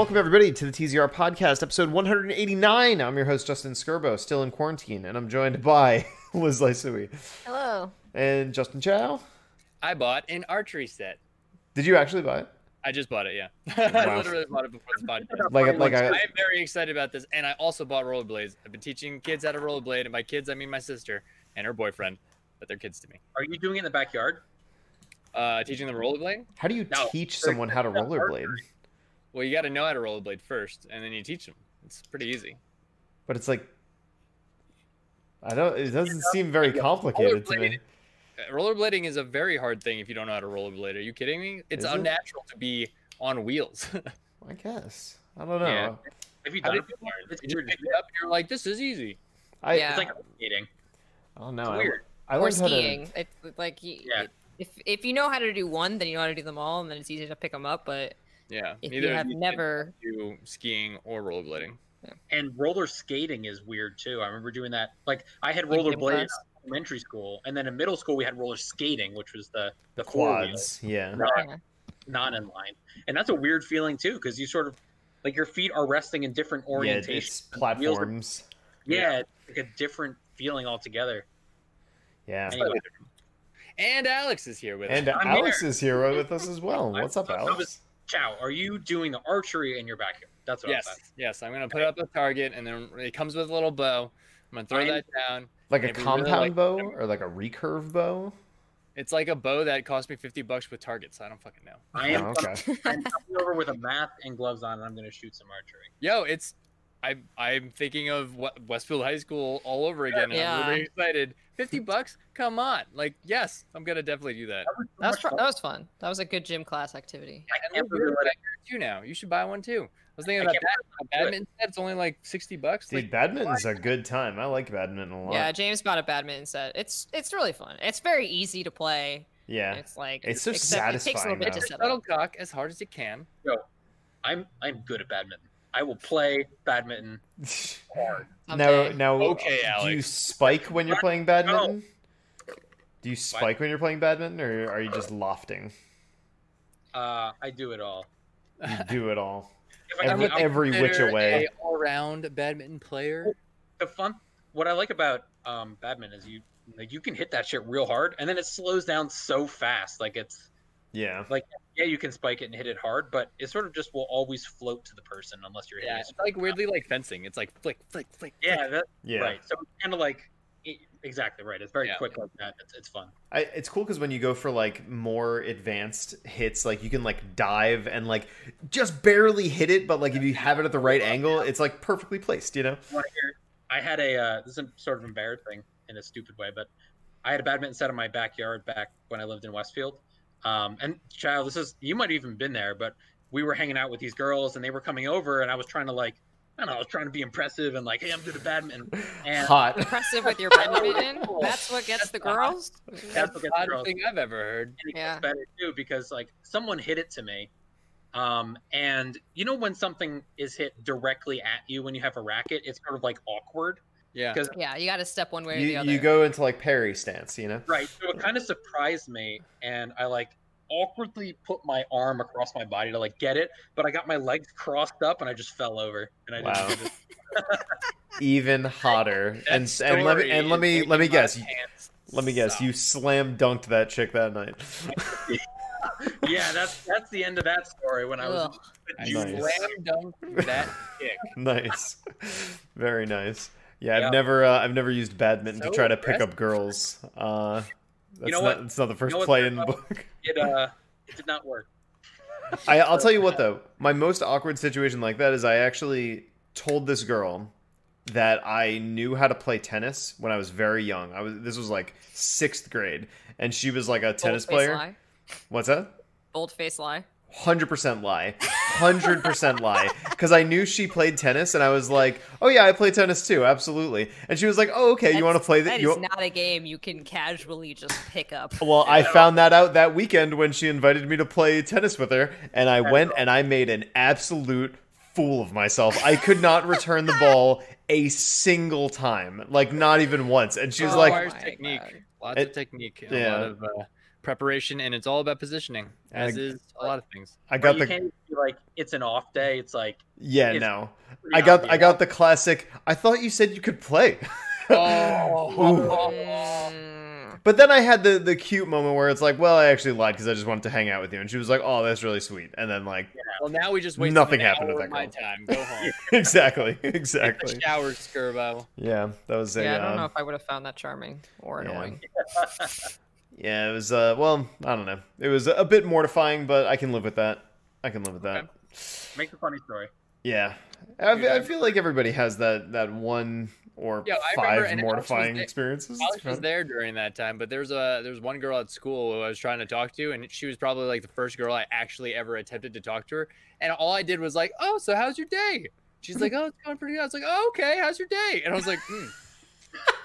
Welcome, everybody, to the TZR podcast, episode 189. I'm your host, Justin Skirbo, still in quarantine, and I'm joined by Liz Lysui Hello. and Justin Chow. I bought an archery set. Did you actually buy it? I just bought it, yeah. Wow. I literally bought it before this podcast. Like, like I I, am very excited about this, and I also bought rollerblades. I've been teaching kids how to rollerblade, and by kids I mean my sister and her boyfriend, but they're kids to me. Are you doing it in the backyard? Uh, teaching them rollerblade. how do you No, teach someone how to they're rollerblade? Well, you got to know how to rollerblade first, and then you teach them. It's pretty easy. But it's like, I don't. It doesn't seem very complicated to me. Uh, Rollerblading is a very hard thing if you don't know how to rollerblade. Are you kidding me? It's Is it? unnatural to be on wheels. I guess. I don't know. Yeah. Have you how done did it you before? learn? It's You just weird. pick it up, and you're like, this is easy. I, Yeah. It's like skating. I don't know. It's I- weird. I, or learned how to- skiing. It's like Yeah. if if you know how to do one, then you know how to do them all, and then it's easy to pick them up. But Yeah. If neither you have can never, do skiing or rollerblading. And roller skating is weird too. I remember doing that. Like I had rollerblades in elementary school, and then in middle school we had roller skating, which was the the four wheel, quads. Yeah. not, Yeah. not in line. And that's a weird feeling too, because you sort of like your feet are resting in different orientations. it's and the wheels are- platforms. Yeah, it's like a different feeling altogether. Yeah. Anyway, And Alex is here with And us. I'm Alex is here with us as well. What's up, I was- Alex? Chow, are you doing the archery in your backyard? That's what I was Yes, yes. I'm gonna put up a target, and then it comes with a little bow. I'm gonna throw Fine. that down. Like a if we really compound like bow or like a recurve bow? It's like a bow that cost me 50 bucks with targets. I don't fucking know. I am Oh, okay. I'm coming over with a mask and gloves on, and I'm going to shoot some archery. Yo, it's I I'm thinking of Westfield High School all over again. Yeah. I'm really excited. 50 bucks? Come on. Like, yes, I'm gonna definitely do that. was so that was fun. fun. that was fun. That was a good gym class activity. I can't we're believe doing what I- that you now. You should buy one too. I was thinking I about that. Badminton set, it's only like 60 bucks. Dude, Like, badminton's a good time. I like badminton a lot. Yeah, James bought a badminton set. It's it's really fun. It's very easy to play. Yeah. It's like It's so except it takes a satisfying, little bit to it's a shuttlecock as hard as you can. Yo, I'm I'm good at badminton. I will play badminton hard. now, now, Okay, do you spike when you're playing badminton? Do you spike when you're playing badminton, or are you just lofting? Uh, I do it all. You do it all. I Every- can, I'll- every which away. a all-round badminton player. the fun, what I like about um, badminton is you like you can hit that shit real hard, and then it slows down so fast. Like it's Yeah. Like, yeah, you can spike it and hit it hard, but it sort of just will always float to the person unless you're hitting Yeah, it. it's like weirdly like fencing. It's like flick, flick, flick. Yeah, flick. that, Yeah. right. So kind of like e- exactly right. It's very Yeah. quick like that. It's, it's fun. I, it's cool because when you go for like more advanced hits, like you can like dive and like just barely hit it, but like if you have it at the right angle, it's like perfectly placed. You know? want to? I had a uh, this is sort of embarrassing thing in a stupid way, but I had a badminton set in my backyard back when I lived in Westfield. Um, and Chow, this is you might have even been there, but we were hanging out with these girls, and they were coming over, and I was trying to like, I don't know, I was trying to be impressive and like, hey, I'm good at badminton. And Hot. Impressive with your badminton. That's what gets the girls. That's That's what the gets oddest girls. thing I've ever heard. and it Yeah. gets better too because like someone hit it to me. Um, and you know when something is hit directly at you when you have a racket, it's sort of like awkward. Yeah. Because Yeah, you got to step one way or the You, other. you go into like parry stance, you know? Right. So it kind of surprised me, and I like awkwardly put my arm across my body to like get it, but I got my legs crossed up and I just fell over. And I Wow. didn't. Even hotter. And and let me and let me let me guess. pants Let me guess. suck. You slam dunked that chick that night. yeah, that's that's the end of that story. When I was Ugh. I you Nice. slam dunked that chick. nice. Very nice. Yeah, I've Yeah. never uh, I've never used badminton to try to pick up girls. Uh that's know not what? it's not the first know play in the book. it uh it did not work. I, I'll tell you what though, my most awkward situation like that is I actually told this girl that I knew how to play tennis when I was very young. I was this was like sixth grade, and she was like a tennis Bold-faced player. Lie. What's that? Bold face lie. Hundred percent lie, hundred percent lie. Because I knew she played tennis, and I was like, "Oh yeah, I play tennis too, absolutely." And she was like, "Oh okay, you want to play That that?" is You... not a game you can casually just pick up. Well, I found that out that weekend when she invited me to play tennis with her, and I went and I made an absolute fool of myself. I could not return the ball a single time, like not even once. And she was Oh like, requires my technique, God. lots It- of technique, yeah. a lot of uh, preparation, and it's all about positioning, as I- is a lot of things. "I got the can't be like it's an off day. It's like Yeah, It's no. I got obvious. I got the classic. I thought you said you could play. Oh. Mm, But then I had the the cute moment where it's like, well, I actually lied because I just wanted to hang out with you, and she was like, oh, that's really sweet. And then like, Well, now we just wasted Nothing happened hour with that my girl. time. Go home. exactly, exactly. a shower, Skirbo. Yeah, that was a. yeah, I don't um, know if I would have found that charming or annoying. Yeah, it was. Uh, well, I don't know. It was a bit mortifying, but I can live with that. I can live with that. Okay. make a funny story. Yeah, I, fe- I feel like everybody has that that one or Yeah, five and Alex mortifying experiences. It's Alex was there during that time, but there's a there's one girl at school who I was trying to talk to, and she was probably like the first girl I actually ever attempted to talk to her. And all I did was like, "Oh, so how's your day?" She's like, "Oh, it's going pretty good." I was like, "Oh, okay. How's your day?" And I was like, "Hmm."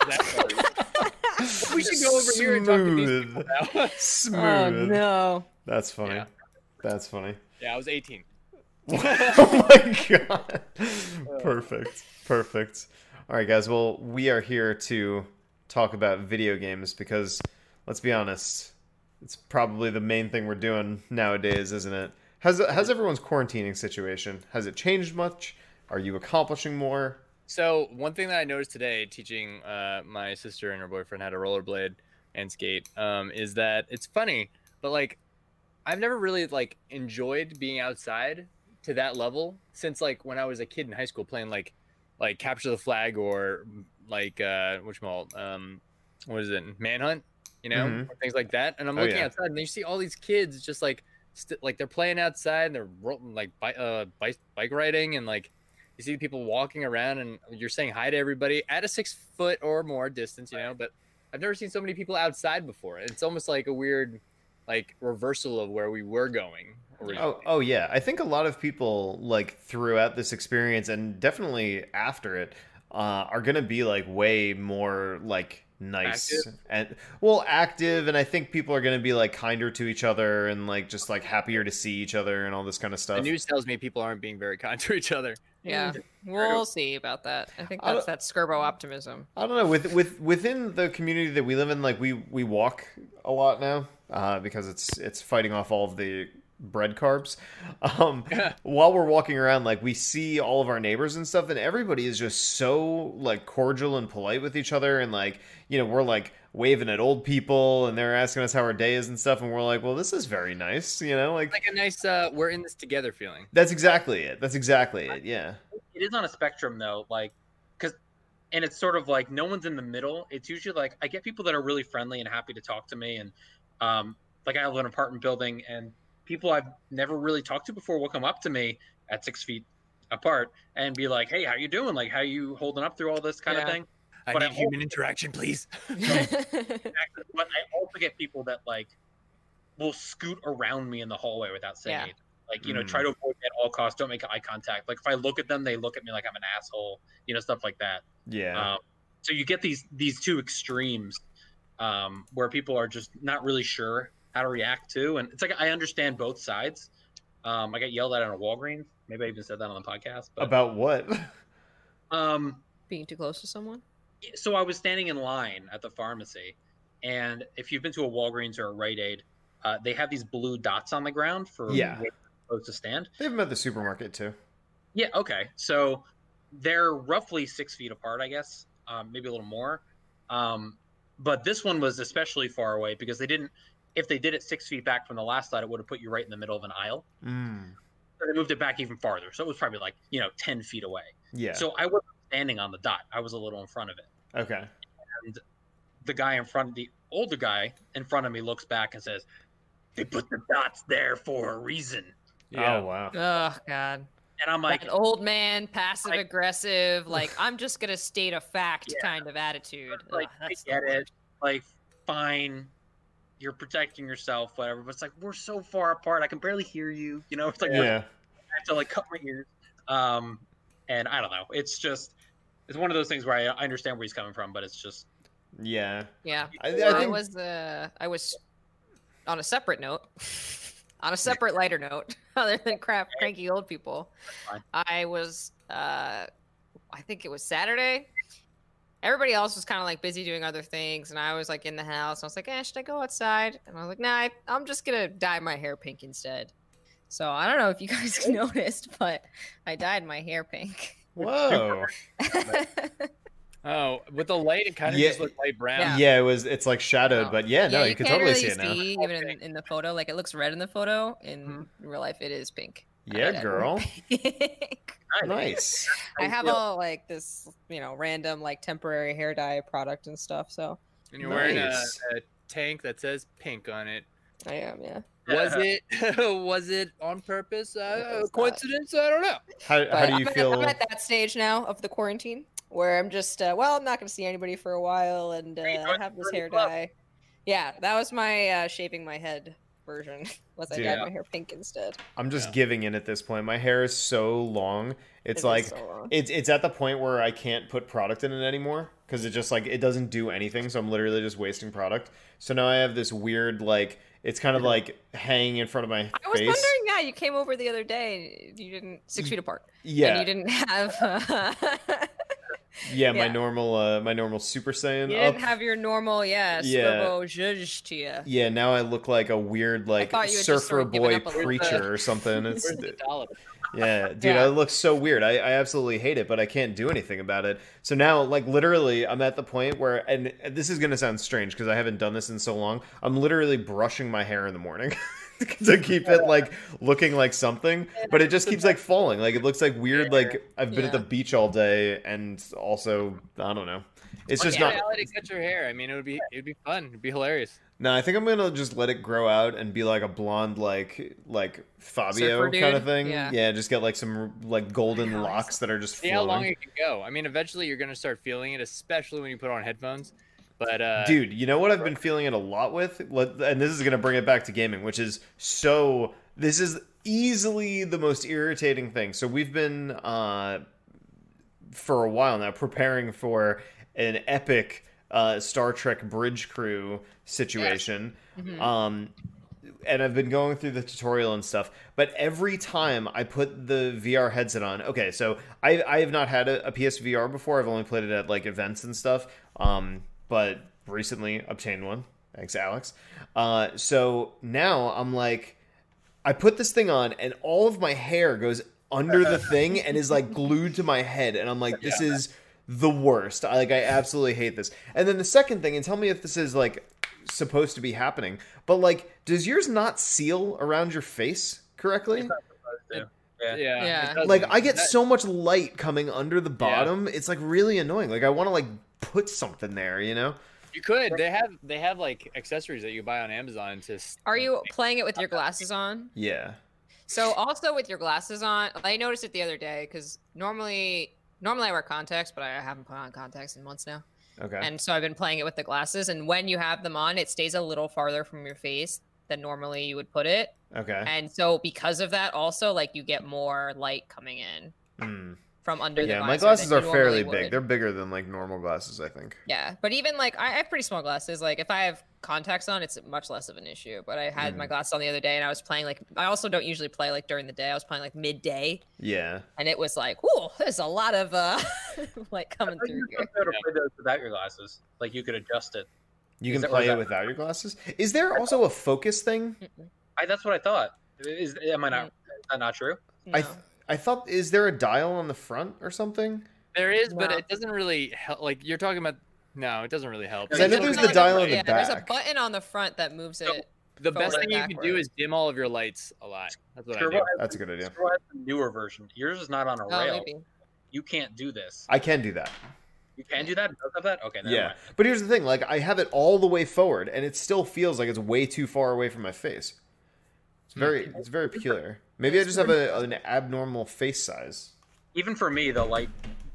That's we should go over here and talk to these Smooth. people now. Smooth. Oh no. That's funny. Yeah. That's funny. yeah, I was 18. oh my god. Perfect. Perfect. All right, guys. Well, we are here to talk about video games because, let's be honest, it's probably the main thing we're doing nowadays, isn't it? Has has everyone's quarantining situation has it changed much? Are you accomplishing more? So one thing that I noticed today, teaching uh, my sister and her boyfriend how to rollerblade and skate, um, is that it's funny, but like I've never really like enjoyed being outside to that level since like when I was a kid in high school playing like like capture the flag or like uh, which um, what is it, manhunt, you know, Mhm. or things like that. And I'm Oh, looking yeah. outside and you see all these kids just like st- like they're playing outside and they're like bi- uh, bike bike riding and like you see people walking around and you're saying hi to everybody at a six foot or more distance, you know. But I've never seen so many people outside before. It's almost like a weird, like reversal of where we were going. Originally. Oh, oh yeah. I think a lot of people like throughout this experience and definitely after it uh, are gonna be like way more like nice Active? and well active and I think people are gonna be like kinder to each other and like just like happier to see each other and all this kind of stuff the news tells me people aren't being very kind to each other. Yeah, we'll see about that. I think I that's that Skirbo optimism. I don't know with with within the community that we live in, like we we walk a lot now uh, because it's it's fighting off all of the bread carbs. Um, while we're walking around, like we see all of our neighbors and stuff, and everybody is just so like cordial and polite with each other, and like you know we're like waving at old people, and they're asking us how our day is and stuff, and we're like, well, this is very nice, you know, like. Like a nice, uh, we're in this together feeling. That's exactly it. That's exactly it. Yeah. It is on a spectrum though, like because, and it's sort of like no one's in the middle. It's usually like I get people that are really friendly and happy to talk to me, and um, like I live in an apartment building, and people I've never really talked to before will come up to me at six feet apart and be like, "Hey, how you doing? Like, how you holding up through all this kind of thing?" I But need I human interaction, please. But I also get people that like will scoot around me in the hallway without saying Yeah. anything. Like, you know, Mm. try to avoid me at all costs. Don't make eye contact. Like, if I look at them, they look at me like I'm an asshole. You know, stuff like that. Yeah. Um, so you get these these two extremes um, where people are just not really sure how to react to, and it's like I understand both sides. Um, I got yelled at on a Walgreens. Maybe I even said that on the podcast. But, About what? um, Being too close to someone. So I was standing in line at the pharmacy, and if you've been to a Walgreens or a Rite Aid, uh, they have these blue dots on the ground for Yeah. where you're supposed to stand. they have them at the supermarket too. Yeah, okay. So they're roughly six feet apart, I guess, um, maybe a little more. Um, but this one was especially far away because they didn't. If they did it six feet back from the last slide, it would have put you right in the middle of an aisle. Mm. So they moved it back even farther, so it was probably like you know ten feet away. Yeah. So I wasn't standing on the dot; I was a little in front of it. Okay. And the guy in front the older guy in front of me looks back and says they put the dots there for a reason Yeah. Oh wow. Oh God. and i'm like an old man, passive aggressive, like I'm just gonna state a fact Yeah. kind of attitude. like Ugh, i that's the get it like fine you're protecting yourself whatever but it's like we're so far apart i can barely hear you you know it's like Yeah. I have to like cut my ears um and i don't know it's just it's one of those things where i, I understand where he's coming from but it's just Yeah. Yeah. I, I, I was uh I was on a separate note, on a separate lighter note, other than crap cranky old people. I was uh I think it was Saturday. Everybody else was kind of like busy doing other things, and I was like in the house. I was like, "Eh, should I go outside?" And I was like, "Nah, I, I'm just gonna dye my hair pink instead." So I don't know if you guys noticed, but I dyed my hair pink. Whoa. Oh, with the light, it kind of Yeah. just looked light brown. Yeah. Yeah. it was. It's like shadowed, Oh. but yeah, no, you, can can't totally really see it now. see even in, in the photo. Like it looks red in the photo. In Mhm. real life, it is pink. Yeah, girl. pink. Nice. I have all like this, you know, random like temporary hair dye product and stuff. So And you're wearing a, a tank that says pink on it. I am, yeah. Was it was it on purpose? It Uh, was not. coincidence? I don't know. How, how do you I'm, feel? At, I'm at that stage now of the quarantine where I'm just, uh, well, I'm not going to see anybody for a while, and uh, Hey, I have this hair club. dye. Yeah, that was my uh, shaving my head version. Was I dyed my hair pink instead? I'm just Yeah. giving in at this point. My hair is so long. It's is like so long. it's it's at the point where I can't put product in it anymore because it just like it doesn't do anything. So I'm literally just wasting product. So now I have this weird like it's kind of like hanging in front of my I was face. wondering. Yeah, you came over the other day. and You didn't six feet apart. and yeah, you didn't have. Uh, yeah, my normal uh my normal Super Saiyan you didn't have your normal, yeah, Yeah. Zhuzh to you. yeah, now I look like a weird like thought you had just surfer sort of boy up a little preacher bit. or something. It's Where's the dollar? Yeah, dude, Yeah. I look so weird. I, I absolutely hate it, but I can't do anything about it. So now, like, literally, I'm at the point where, and this is going to sound strange because I haven't done this in so long. I'm literally brushing my hair in the morning to keep it, like, looking like something, but it just keeps, like, falling. Like, it looks like weird, like, I've been at the beach all day, and also, I don't know. It's just yeah, not. Let cut your hair. I mean, it would be it'd be fun. It'd be hilarious. No, I think I'm gonna just let it grow out and be like a blonde, like like Fabio kind of thing. Yeah. just get like some like golden Nice. locks that are just See how long it can go. I mean, eventually you're gonna start feeling it, especially when you put on headphones. But uh, Dude, you know what I've been feeling it a lot with, and this is gonna bring it back to gaming, which is so. This is easily the most irritating thing. So we've been uh, for a while now preparing for an epic uh, Star Trek bridge crew situation. Mhm. Um, and I've been going through the tutorial and stuff, but every time I put the VR headset on, okay, so I I have not had a, a PSVR before. I've only played it at like events and stuff. Um, but recently obtained one. Thanks, Alex. Uh, so now I'm like, I put this thing on, and all of my hair goes under the thing and is like glued to my head, and I'm like, this is the worst. I like, I absolutely hate this. And then the second thing, and tell me if this is like supposed to be happening, but like, does yours not seal around your face correctly? Yeah. yeah, Yeah. Like, I get so much light coming under the bottom. It's like really annoying. Like, I want to like put something there, you know? You could. They have they have like accessories that you buy on Amazon to. Are you playing it with your glasses on? Yeah. So also with your glasses on, I noticed it the other day because normally normally I wear contacts, but I haven't put on contacts in months now. Okay. And so I've been playing it with the glasses, and when you have them on, it stays a little farther from your face than normally you would put it. okay. And so because of that, also like you get more light coming in Mm. from under the Yeah, my glasses are fairly big. would. They're bigger than like normal glasses, I think. Yeah, but even like I have pretty small glasses. Like if I have contacts on, it's much less of an issue. But I had Mm. my glasses on the other day, and I was playing like I also don't usually play like during the day. I was playing like midday, Yeah. and it was like, whoa, there's a lot of uh light coming through you here. could be play those without your glasses. Like you could adjust it. You Is can play it without your glasses. Is there also a focus thing? I, that's what I thought. Is am I not? Is that not true? I th- I thought is there a dial on the front or something? There is, but it doesn't really help. Like you're talking about. No, it doesn't really help. 'Cause I know It's there's the dial a, the yeah, There's a button on the front that moves So, it. The best forward thing you can do is dim all of your lights a lot. That's what I Turbo do. has- That's a good idea. Turbo has the newer version. Yours is not on a Oh, rail. maybe. You can't do this. I can do that. You can do that. It does that. Okay. Never Yeah. mind. But here's the thing, like I have it all the way forward and it still feels like it's way too far away from my face. It's Hmm. very it's very peculiar. Maybe I just have a, an abnormal face size. Even for me, the light.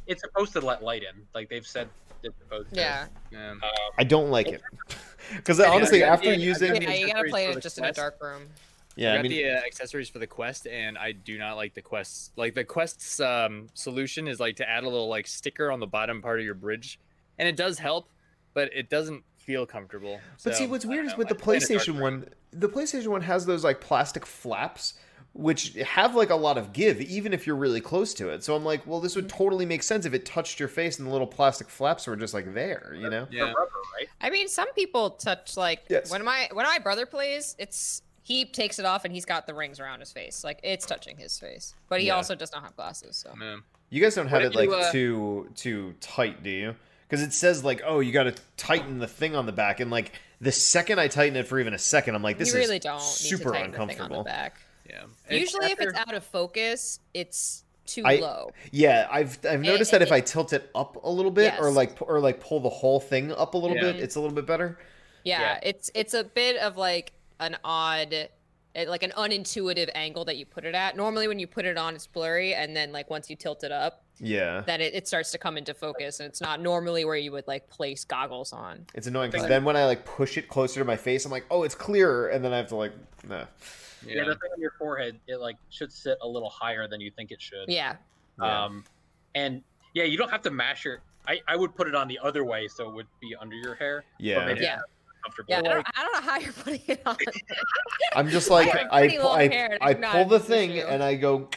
It's supposed to let light in. Like they've said it's supposed to. Yeah, Yeah. Um, I don't like it. Cuz honestly yeah, after yeah, using yeah, yeah, you gotta play it the just in a dark room. yeah, I I got mean the uh, accessories for the Quest, and I do not like the Quest's. Like the Quest's um, solution is like to add a little like sticker on the bottom part of your bridge, and it does help, but it doesn't feel comfortable. But see, what's weird is know, with the I play in a dark PlayStation one, the PlayStation one has those like plastic flaps, which have like a lot of give, even if you're really close to it. So I'm like, well, this would totally make sense if it touched your face and the little plastic flaps were just like there, you know? Yeah. rubber, right? I mean, some people touch like Yes. when my when my brother plays, it's he takes it off and he's got the rings around his face, like it's touching his face. But he Yeah. also does not have glasses, so Man. You guys don't have What it like you, uh, too too tight, do you? Because it says like, oh, you got to tighten the thing on the back, and like the second I tighten it for even a second, I'm like, this you really is don't super need to tighten the thing on uncomfortable. the back. Yeah. Usually, if it's out of focus, it's too I- low. Yeah, I've I've noticed that if it- I tilt it up a little bit, or like or like pull the whole thing up a little Yeah. bit, it's a little bit better. Yeah, Yeah. it's it's a bit of like an odd, eh, like an unintuitive angle that you put it at. Normally, when you put it on, it's blurry, and then like once you tilt it up, Yeah, then it, it starts to come into focus, and it's not normally where you would like place goggles on. it's annoying because then when I like push it closer to my face, I'm like, oh, it's clearer, and then I have to like, nah. Yeah. Yeah. the thing on your forehead, it like should sit a little higher than you think it should. Yeah, Yeah. Um, and yeah, you don't have to mash your. I, I would put it on the other way so it would be under your hair. yeah. maybe yeah, Comfortable. yeah. I don't, I don't know how you're putting it on. I'm just like I pretty pu- long I, hair, I I'm pull the thing issue. and I go.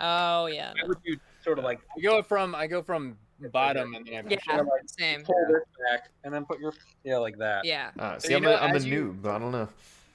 oh yeah, I would do sort of like I go from I go from bottom and then I push yeah, it. like- same. pull this back and then put your yeah like that. Yeah, Ah, see, you I'm, know, a, I'm a as you- noob. I don't know.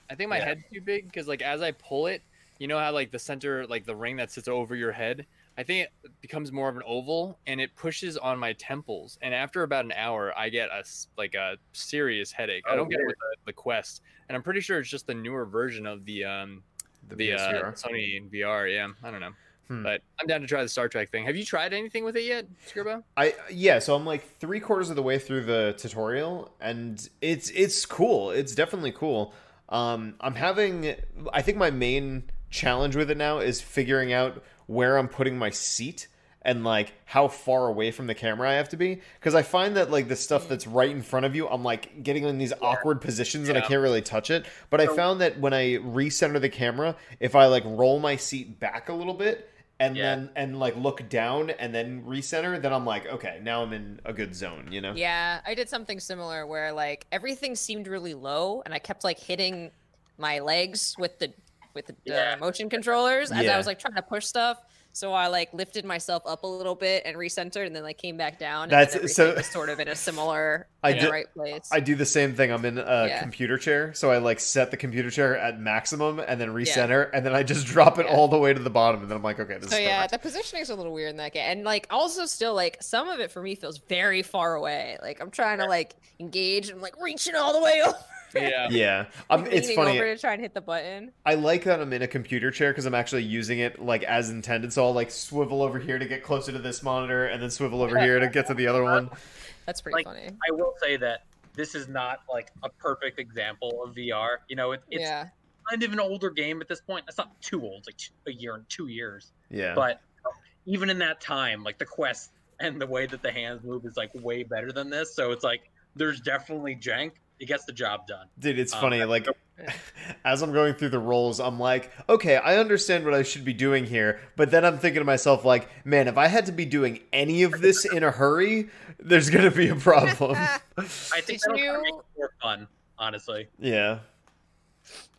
I think my Yeah. head's too big because like as I pull it, you know how like the center like the ring that sits over your head, I think it becomes more of an oval and it pushes on my temples. And after about an hour, I get a like a serious headache. I Oh, don't get it with the, the Quest, and I'm pretty sure it's just the newer version of the um The, the uh, Sony VR. Yeah, I don't know. Hmm. But I'm down to try the Star Trek thing. Have you tried anything with it yet, Skirbo? I yeah, so I'm like three quarters of the way through the tutorial, and it's it's cool. It's definitely cool. Um, I'm having, I think my main challenge with it now is figuring out where I'm putting my seat and like how far away from the camera I have to be. Because I find that like the stuff that's right in front of you, I'm like getting in these awkward positions and I can't really touch it. But I found that when I recenter the camera, if I like roll my seat back a little bit and Yeah. then and like look down and then recenter, then I'm like, okay, now I'm in a good zone, you know? yeah. I did something similar where like everything seemed really low, and I kept like hitting my legs with the with the Yeah. uh, motion controllers as Yeah. I was like trying to push stuff. So I like lifted myself up a little bit and recentered, and then like came back down. And That's- so- was sort of in a similar, I did- right place. I do the same thing. I'm in a Yeah. computer chair, so I like set the computer chair at maximum and then recenter, and then I just drop it Yeah. all the way to the bottom, and then I'm like, okay, this so is yeah, the positioning's a little weird in that game, and like also still like some of it for me feels very far away. Like I'm trying to like engage, and I'm like reaching all the way over. Yeah. Yeah, I'm, um, like, it's funny. over to try and hit the button. I like that I'm in a computer chair because I'm actually using it like as intended. So I'll like swivel over here to get closer to this monitor, and then swivel over here to get to the other one. That's pretty Like, funny. I will say that this is not like a perfect example of VR. You know, it, it's yeah. kind of an older game at this point. It's not too old, like a year and two years. Yeah, But um, even in that time, like the quest and the way that the hands move is like way better than this. So it's like there's definitely jank. It gets the job done. dude, it's Um, funny. Like Yeah. as I'm going through the roles, I'm like, okay, I understand what I should be doing here, but then I'm thinking to myself, like, man, if I had to be doing any of this in a hurry, there's gonna be a problem. I think Did that'll you- make it more fun, honestly. yeah.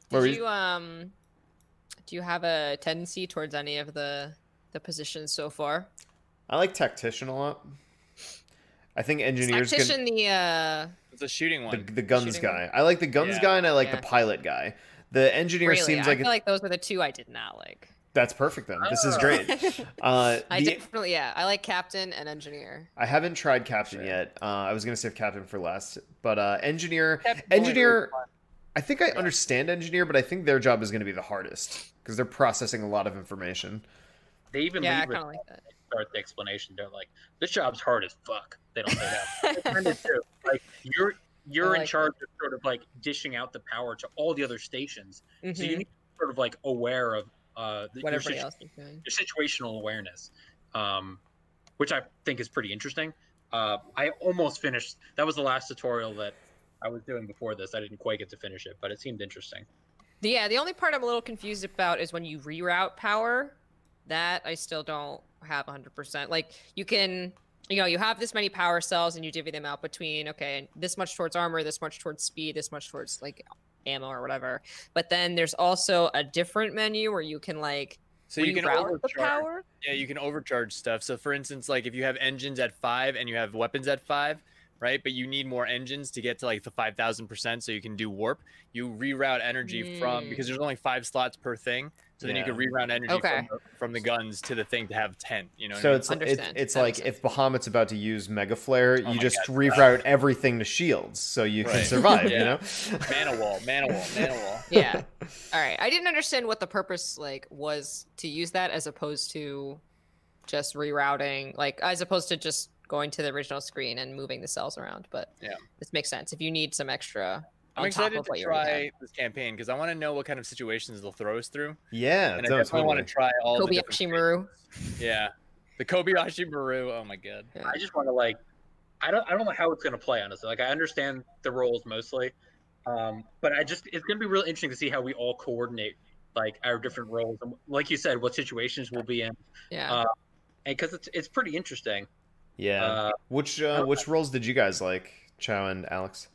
What were Did you- you um do you have a tendency towards any of the the positions so far? I like tactician a lot. I think engineers can, Tactician, the uh It's a shooting one. the guns shooting guy. I like the guns Yeah. guy, and I like Yeah. the pilot guy. The engineer really, seems I like, feel like those were the two I did not like. that's perfect. Then this is Oh. great. Uh, I the- definitely yeah, I like captain and engineer. I haven't tried captain Sure. yet. Uh, I was gonna save captain for last, but uh, engineer. Captain's only Engineer- I think I understand engineer, but I think their job is going to be the hardest because they're processing a lot of information. They even Yeah, I leave it kind of like that. Start the explanation. They're like, "This job's hard as fuck." They don't say that. They kind of do. Like you're you're in like charge of sort of like dishing out the power to all the other stations. So you Mhm, need to be sort of like aware of uh, the, what your, situ- else is doing. your situational awareness, um, which I think is pretty interesting. Uh, I almost finished. That was the last tutorial that I was doing before this. I didn't quite get to finish it, but it seemed interesting. Yeah, the only part I'm a little confused about is when you reroute power. That I still don't have 100%. Like you can, you know, you have this many power cells and you divvy them out between okay, this much towards armor, this much towards speed, this much towards like ammo or whatever. But then there's also a different menu where you can like So you can overcharge. power. Yeah, you can overcharge stuff. So for instance, like if you have engines at five and you have weapons at five, right? But you need more engines to get to like the 5000% so you can do warp. You reroute energy from Mm. because there's only 5 slots per thing. So then you can Yeah. reroute energy Okay. from, the, from the guns to the thing to have 10, you know what I So mean? it's Understand. it's That like if Bahamut's about to use Mega Flare, Oh you just God. reroute everything to shields so you can Right. survive. You know. mana wall, mana wall, mana wall. Yeah. All right. I didn't understand what the purpose like was to use that as opposed to just rerouting, like as opposed to just going to the original screen and moving the cells around. But Yeah. this makes sense if you need some extra. I'm excited to what you already try this campaign because I want to know what kind of situations they'll throw us through. Yeah. And I no, definitely want to try all the different Kobayashi Maru. Yeah. The Kobayashi Maru. Oh my god. Yeah. I just want to like, I don't, I don't know how it's gonna play honestly. Like I understand the roles mostly, um, but I just it's gonna be really interesting to see how we all coordinate like our different roles and like you said, what situations we'll be in, Yeah. Uh, and because it's it's pretty interesting. Yeah. Uh, which uh, which roles did you guys like, Chow and Alex?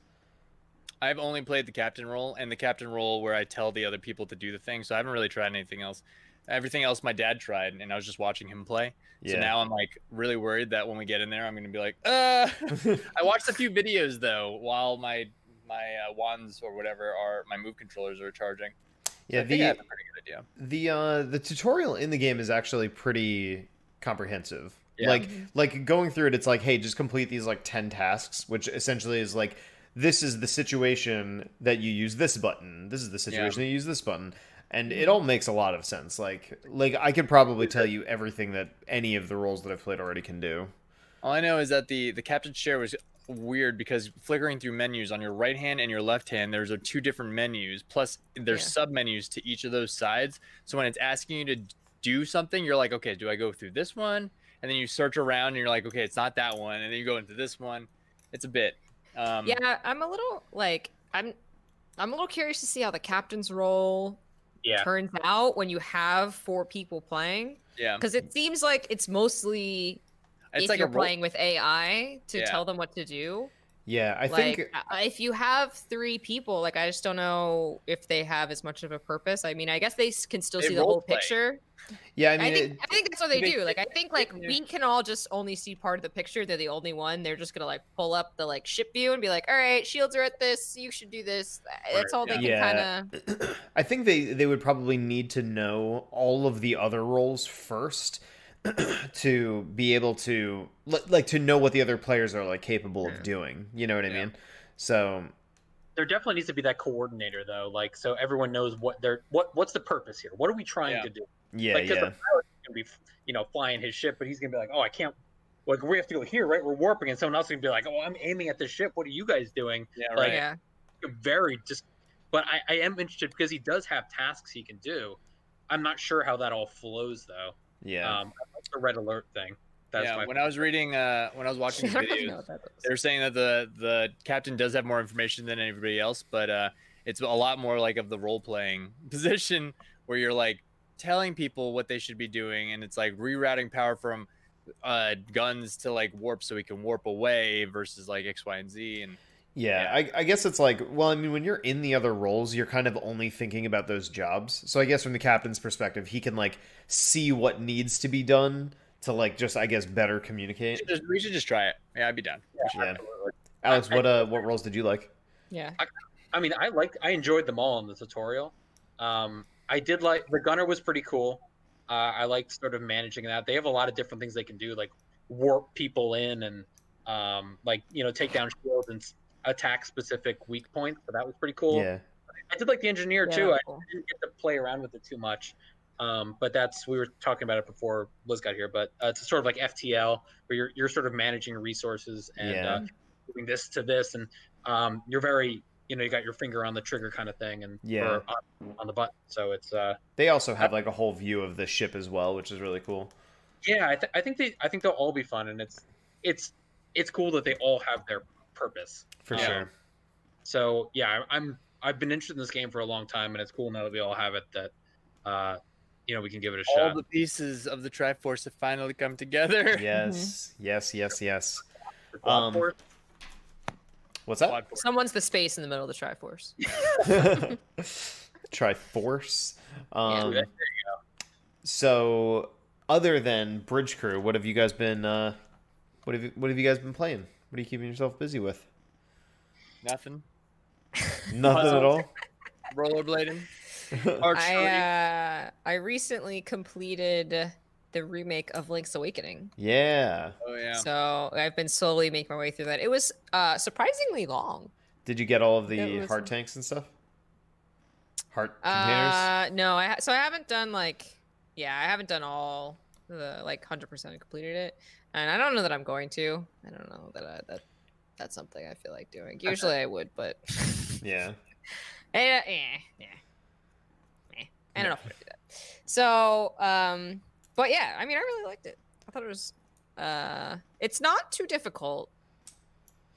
I've only played the captain role and the captain role where I tell the other people to do the thing, so I haven't really tried anything else. Everything else my dad tried, and I was just watching him play. Yeah. So now I'm like really worried that when we get in there, I'm gonna be like, uh. I watched a few videos though while my my uh, wands or whatever are my move controllers are charging. So yeah. I think I The have a pretty good idea. the uh the tutorial in the game is actually pretty comprehensive. Yeah. Like like going through it, it's like, hey, just complete these like ten tasks, which essentially is like this is the situation that you use this button. This is the situation that you use this button. And it all makes a lot of sense. Like like I could probably tell you everything that any of the roles that I've played already can do. All I know is that the the captain's chair was weird because flickering through menus on your right hand and your left hand, there's a two different menus. Plus, there's Yeah. sub menus to each of those sides. So when it's asking you to do something, you're like, okay, do I go through this one? And then you search around and you're like, okay, it's not that one. And then you go into this one. It's a bit. Um, yeah. I'm a little like I'm. I'm a little curious to see how the captain's role Yeah, turns out when you have four people playing, Yeah. because it seems like it's mostly It's if like you're role- playing with AI to Yeah. tell them what to do. Yeah, I like think uh, if you have three people, like I just don't know if they have as much of a purpose. I mean, I guess they can still They see the whole roleplay. picture. yeah, I I, think it- I think that's what they they- do. Like I think like we can all just only see part of the picture. They're the only one. They're just gonna like pull up the like ship view and be like, all right, shields are at this. You should do this. That's all they can kind of. I think they they would probably need to know all of the other roles first to be able to like to know what the other players are like capable Yeah. of doing. You know what I Yeah. mean? So there definitely needs to be that coordinator though, like so everyone knows what they're what what's the purpose here. What are we trying Yeah. to do? yeah, like, 'cause yeah, the pilot's gonna be, you know, flying his ship, but he's gonna be like, oh, I can't. Like we have to go here, right? We're warping, and someone else is gonna be like, oh, I'm aiming at the ship. What are you guys doing? Yeah, like- right. Yeah. Very just. But I, I am interested because he does have tasks he can do. I'm not sure how that all flows though. Yeah. Um, I like the red alert thing. That's yeah, my when I was reading, uh, when I was watching the I don't really know videos, what that is. they were saying that the the captain does have more information than everybody else, but uh, it's a lot more like of the role playing position where you're like telling people what they should be doing, and it's like rerouting power from uh, guns to like warp so we can warp away versus like X, Y, and Z, and Yeah, I, I guess it's like, well, I mean, when you're in the other roles, you're kind of only thinking about those jobs. So I guess from the captain's perspective, he can like see what needs to be done to like just, I guess, better we communicate. should just, we should just try it. Yeah, I'd be down. We Yeah. Alex, I- what uh, what roles did you like? Yeah. I mean, I liked, I enjoyed them all in the tutorial. Um, I did like the gunner was pretty cool. Uh, I liked sort of managing that. They have a lot of different things they can do, like warp people in and um, like you know take down shields and s- attack specific weak points. So that was pretty cool. Yeah, I did like the engineer Yeah, too. that's I didn't get to play around with it too much. Um, but that's we were talking about it before Liz got here. But uh, it's sort of like FTL where you're you're sort of managing resources and Yeah. uh, doing this to this, and um, you're very you know you got your finger on the trigger kind of thing, and Yeah. or on, on the button. So it's uh, they also have like a whole view of the ship as well, which is really cool. yeah, I, th- I think they I think they'll all be fun, and it's it's it's cool that they all have their purpose. For Yeah. sure. So yeah, I- I'm I've been interested in this game for a long time, and it's cool now that we all have it. That uh, you know we can give it a All shot. All the pieces of the Triforce have finally come together. Yes, yes, yes, yes. Um, What's that? Someone's the space in the middle of the Triforce. Triforce. Um, there So, other than Bridge Crew, what have you guys been? Uh, what have you, What have you guys been playing? What are you keeping yourself busy with? Nothing. Nothing at all. Rollerblading. I uh, I recently completed the remake of Link's Awakening. Yeah. oh yeah. So I've been slowly making my way through that. It was uh, surprisingly long. Did you get all of the was- heart tanks and stuff? Heart containers. Uh, no, I ha- so I haven't done like, yeah, I haven't done all the like hundred percent completed it, and I don't know that I'm going to. I don't know that I, that that's something I feel like doing. Usually I would, but yeah. eh, eh, eh, eh. I don't know if I'm do that. So, um, but yeah, I mean, I really liked it. I thought it was, uh, it's not too difficult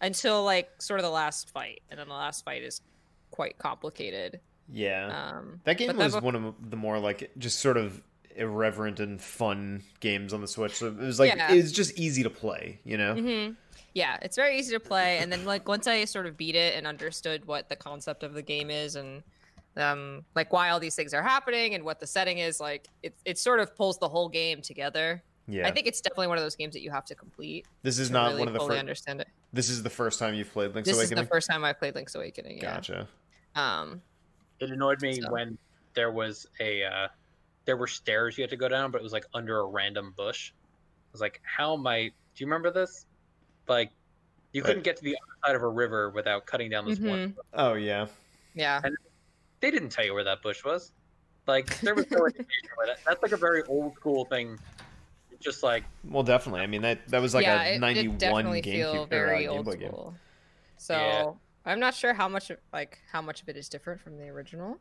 until like sort of the last fight, and then the last fight is quite complicated. Yeah. Um, that game but then was bef- one of the more like just sort of irreverent and fun games on the Switch. So it was like Yeah. it was just easy to play, you know? Mm hmm Yeah, it's very easy to play, and then like once I sort of beat it and understood what the concept of the game is, and um, like why all these things are happening and what the setting is, like it it sort of pulls the whole game together. Yeah. I think it's definitely one of those games that you have to complete. this is not really one of the fully first. understand it. This is the first time you've played Link's This is Awakening. the first time I played Link's Awakening. Yeah. Gotcha. Um. It annoyed me So- when there was a uh, there were stairs you had to go down, but it was like under a random bush. I was like, how am I? Do you remember this? Like, you Right. couldn't get to the other side of a river without cutting down this one. Oh yeah. Yeah. And They didn't tell you where that bush was. Like, there was no indication where that. That's like a very old school thing. It's just like Well, definitely. I mean that that was like yeah, a '91 it definitely GameCube or, uh, very Game old Boy game. So Yeah. I'm not sure how much of, like how much of it is different from the original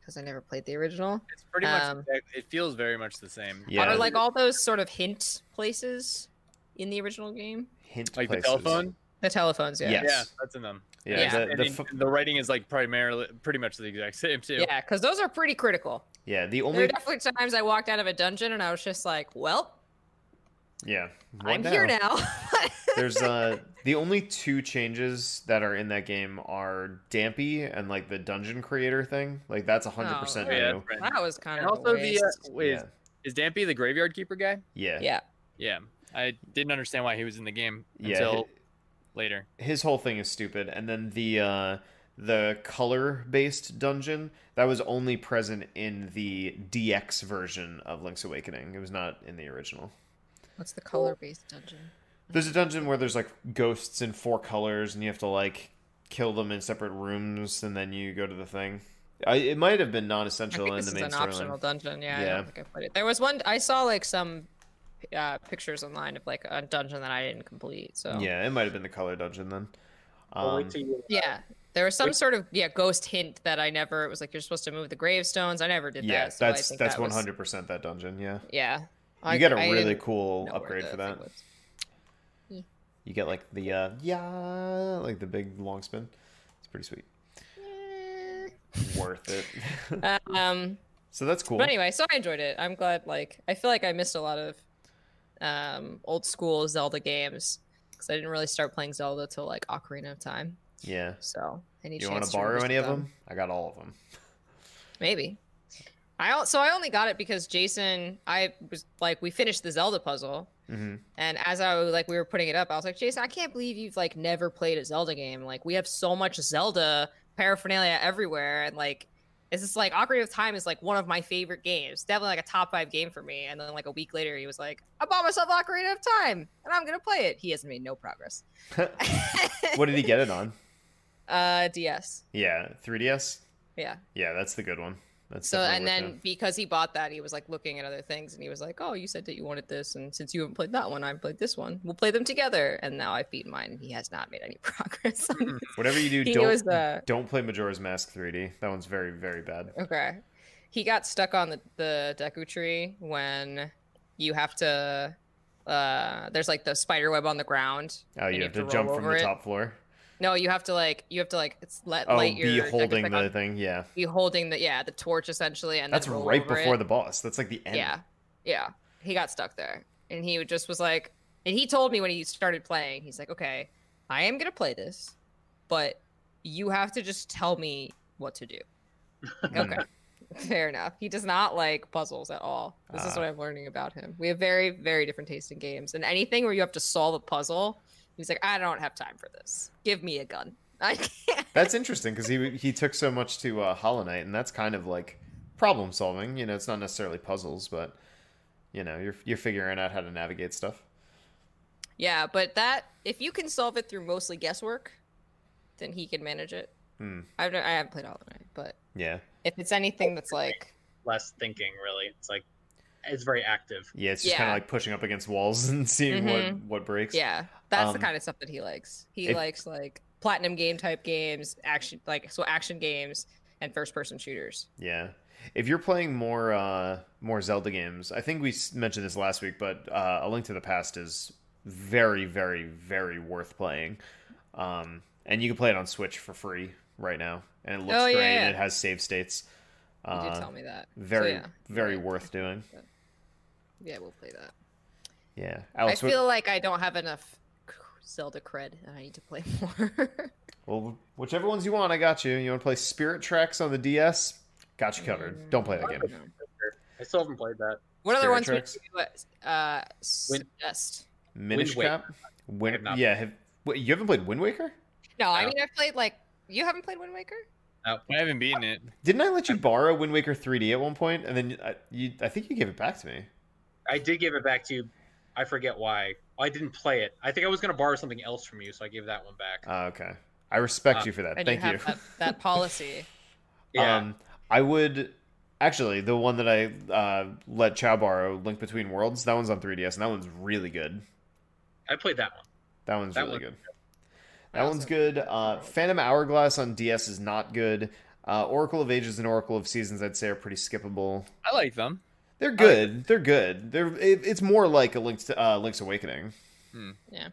because I never played the original. It's pretty much. Um, it feels very much the same. Yeah. Are like all those sort of hint places in the original game? Hint Like places. the telephone. The telephones, yeah. Yes. Yeah, that's in them. Yeah. Yeah. The, the, in- fu- the writing is like primarily pretty much the exact same too. Yeah, because those are pretty critical. yeah. The There are only. definitely times I walked out of a dungeon and I was just like, "Well, Yeah. I'm what here now? now." There's uh the only two changes that are in that game are Dampé and like the dungeon creator thing. Like that's hundred percent Oh, yeah, new. that's right. that was kind And of also a the uh, wait, Yeah. is, is Dampé the graveyard keeper guy? Yeah. yeah. Yeah, I didn't understand why he was in the game Yeah, until hi- later. His whole thing is stupid. And then the uh the color based dungeon that was only present in the DX version of Link's Awakening. It was not in the original. What's the color-based dungeon? There's a dungeon where there's like ghosts in four colors, and you have to like kill them in separate rooms, and then you go to the thing. I, it might have been non-essential think in this the is main an optional storyline. dungeon. Yeah, I Yeah. don't think I played it. There was one I saw like some uh, pictures online of like a dungeon that I didn't complete. So Yeah, it might have been the color dungeon then. Um, wait till you. yeah, there was some sort of yeah ghost hint that I never. It was like you're supposed to move the gravestones. I never did yeah, that. So I that's think that's that was- one hundred percent that dungeon. Yeah, Yeah, you I- get a I really cool upgrade for that. was. You get like the uh, yeah, like the big long spin. It's pretty sweet. Worth it. Um, so that's cool. But anyway, so I enjoyed it. I'm glad. Like, I feel like I missed a lot of um, old school Zelda games because I didn't really start playing Zelda till like Ocarina of Time. yeah. So any You want to borrow any of them? I got all of them. Maybe. I so I only got it because Jason. I was like, we finished the Zelda puzzle, hmm and as I was like, we were putting it up, I was like, Jason, I can't believe you've like never played a Zelda game. Like, we have so much Zelda paraphernalia everywhere, and like, it's just like Ocarina of Time is like one of my favorite games, definitely like a top five game for me. And then like a week later, he was like, I bought myself Ocarina of Time, and I'm gonna play it. He hasn't made no progress. what did he get it on? Uh, DS. Yeah, 3DS. Yeah. Yeah, that's the good one. That's So and then because he bought that, he was like looking at other things, and he was like, "Oh, you said that you wanted this, and since you haven't played that one, I've played this one. We'll play them together." And now I've beaten mine, and he has not made any progress. on it. Whatever you do, he don't uh don't play Majora's Mask 3D. That one's very very bad. okay. He got stuck on the the Deku tree when you have to. Uh, there's like the spider web on the ground. Oh, you have to roll jump from the it. top floor. No, you have to like you have to like it's let Oh, light your be holding stick the on- thing. Yeah, be holding the yeah the torch essentially, and that's then right before it. the boss. That's like the end. Yeah, yeah. He got stuck there, and he just was like, and he told me when he started playing, he's like, "Okay, I am gonna play this, but you have to just tell me what to do." okay, fair enough. He does not like puzzles at all. This is Ah. what I'm learning about him. We have very, very different taste in games, and anything where you have to solve a puzzle He's like, I don't have time for this. Give me a gun. I can't. That's interesting because he he took so much to uh, Hollow Knight, and that's kind of like problem solving. You know, it's not necessarily puzzles, but you know, you're you're figuring out how to navigate stuff. Yeah, but that if you can solve it through mostly guesswork, then he can manage it. Hmm. I've I haven't played Hollow Knight, but Yeah, if it's anything that's like Less thinking, really. It's like it's very active. yeah. It's just kind of like pushing up against walls and seeing what Mhm. what breaks. yeah, that's the Um, kind of stuff that he likes. He if- likes like platinum game type games, action like so action games and first person shooters. Yeah. If you're playing more uh, more Zelda games, I think we mentioned this last week, but uh, A Link to the Past is very, very, very worth playing. Um, and you can play it on Switch for free right now, and it looks Oh, yeah, great. yeah. And it has save states. You Uh, did tell me that. So, very, yeah. very Right. worth doing. Yeah, we'll play that. Yeah, Alex. I what- feel like I don't have enough Zelda cred, and I need to play more. well, whichever ones you want, I got you. You want to play Spirit Tracks on the DS? Got you covered. Don't play that game. I still haven't played that. What other Spirit ones would you uh, suggest? Minish Waker. Cap. Win- have yeah, have, wait, you haven't played Wind Waker? No, I No. mean I've played like you haven't played Wind Waker. I haven't beaten it. Didn't I let you borrow Wind Waker 3D at one point, and then I, you, I think you gave it back to me. I did give it back to you. I forget why. I didn't play it. I think I was going to borrow something else from you, so I gave that one back. Oh, okay, I respect Uh, you for that. And Thank you you. That, that policy. Yeah. Um, I would actually the one that I uh, let Chow borrow, Link Between Worlds. That one's on 3DS, and that one's really good. I played that one. That one's That really one- good. I That one's good. Uh, Phantom Hourglass on DS is not good. Uh, Oracle of Ages and Oracle of Seasons, I'd say, are pretty skippable. I like them. They're good. They're good. They're it, it's more like a Link's to, uh, Link's Awakening. Yeah.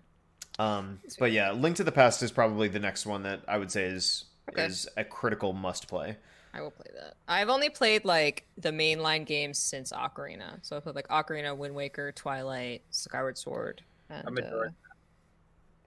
Um, but yeah, Link to the Past is probably the next one that I would say is Okay. is a critical must play. I will play that. I've only played like the mainline games since Ocarina. So I played like Ocarina, Wind Waker, Twilight, Skyward Sword, and uh, Majora's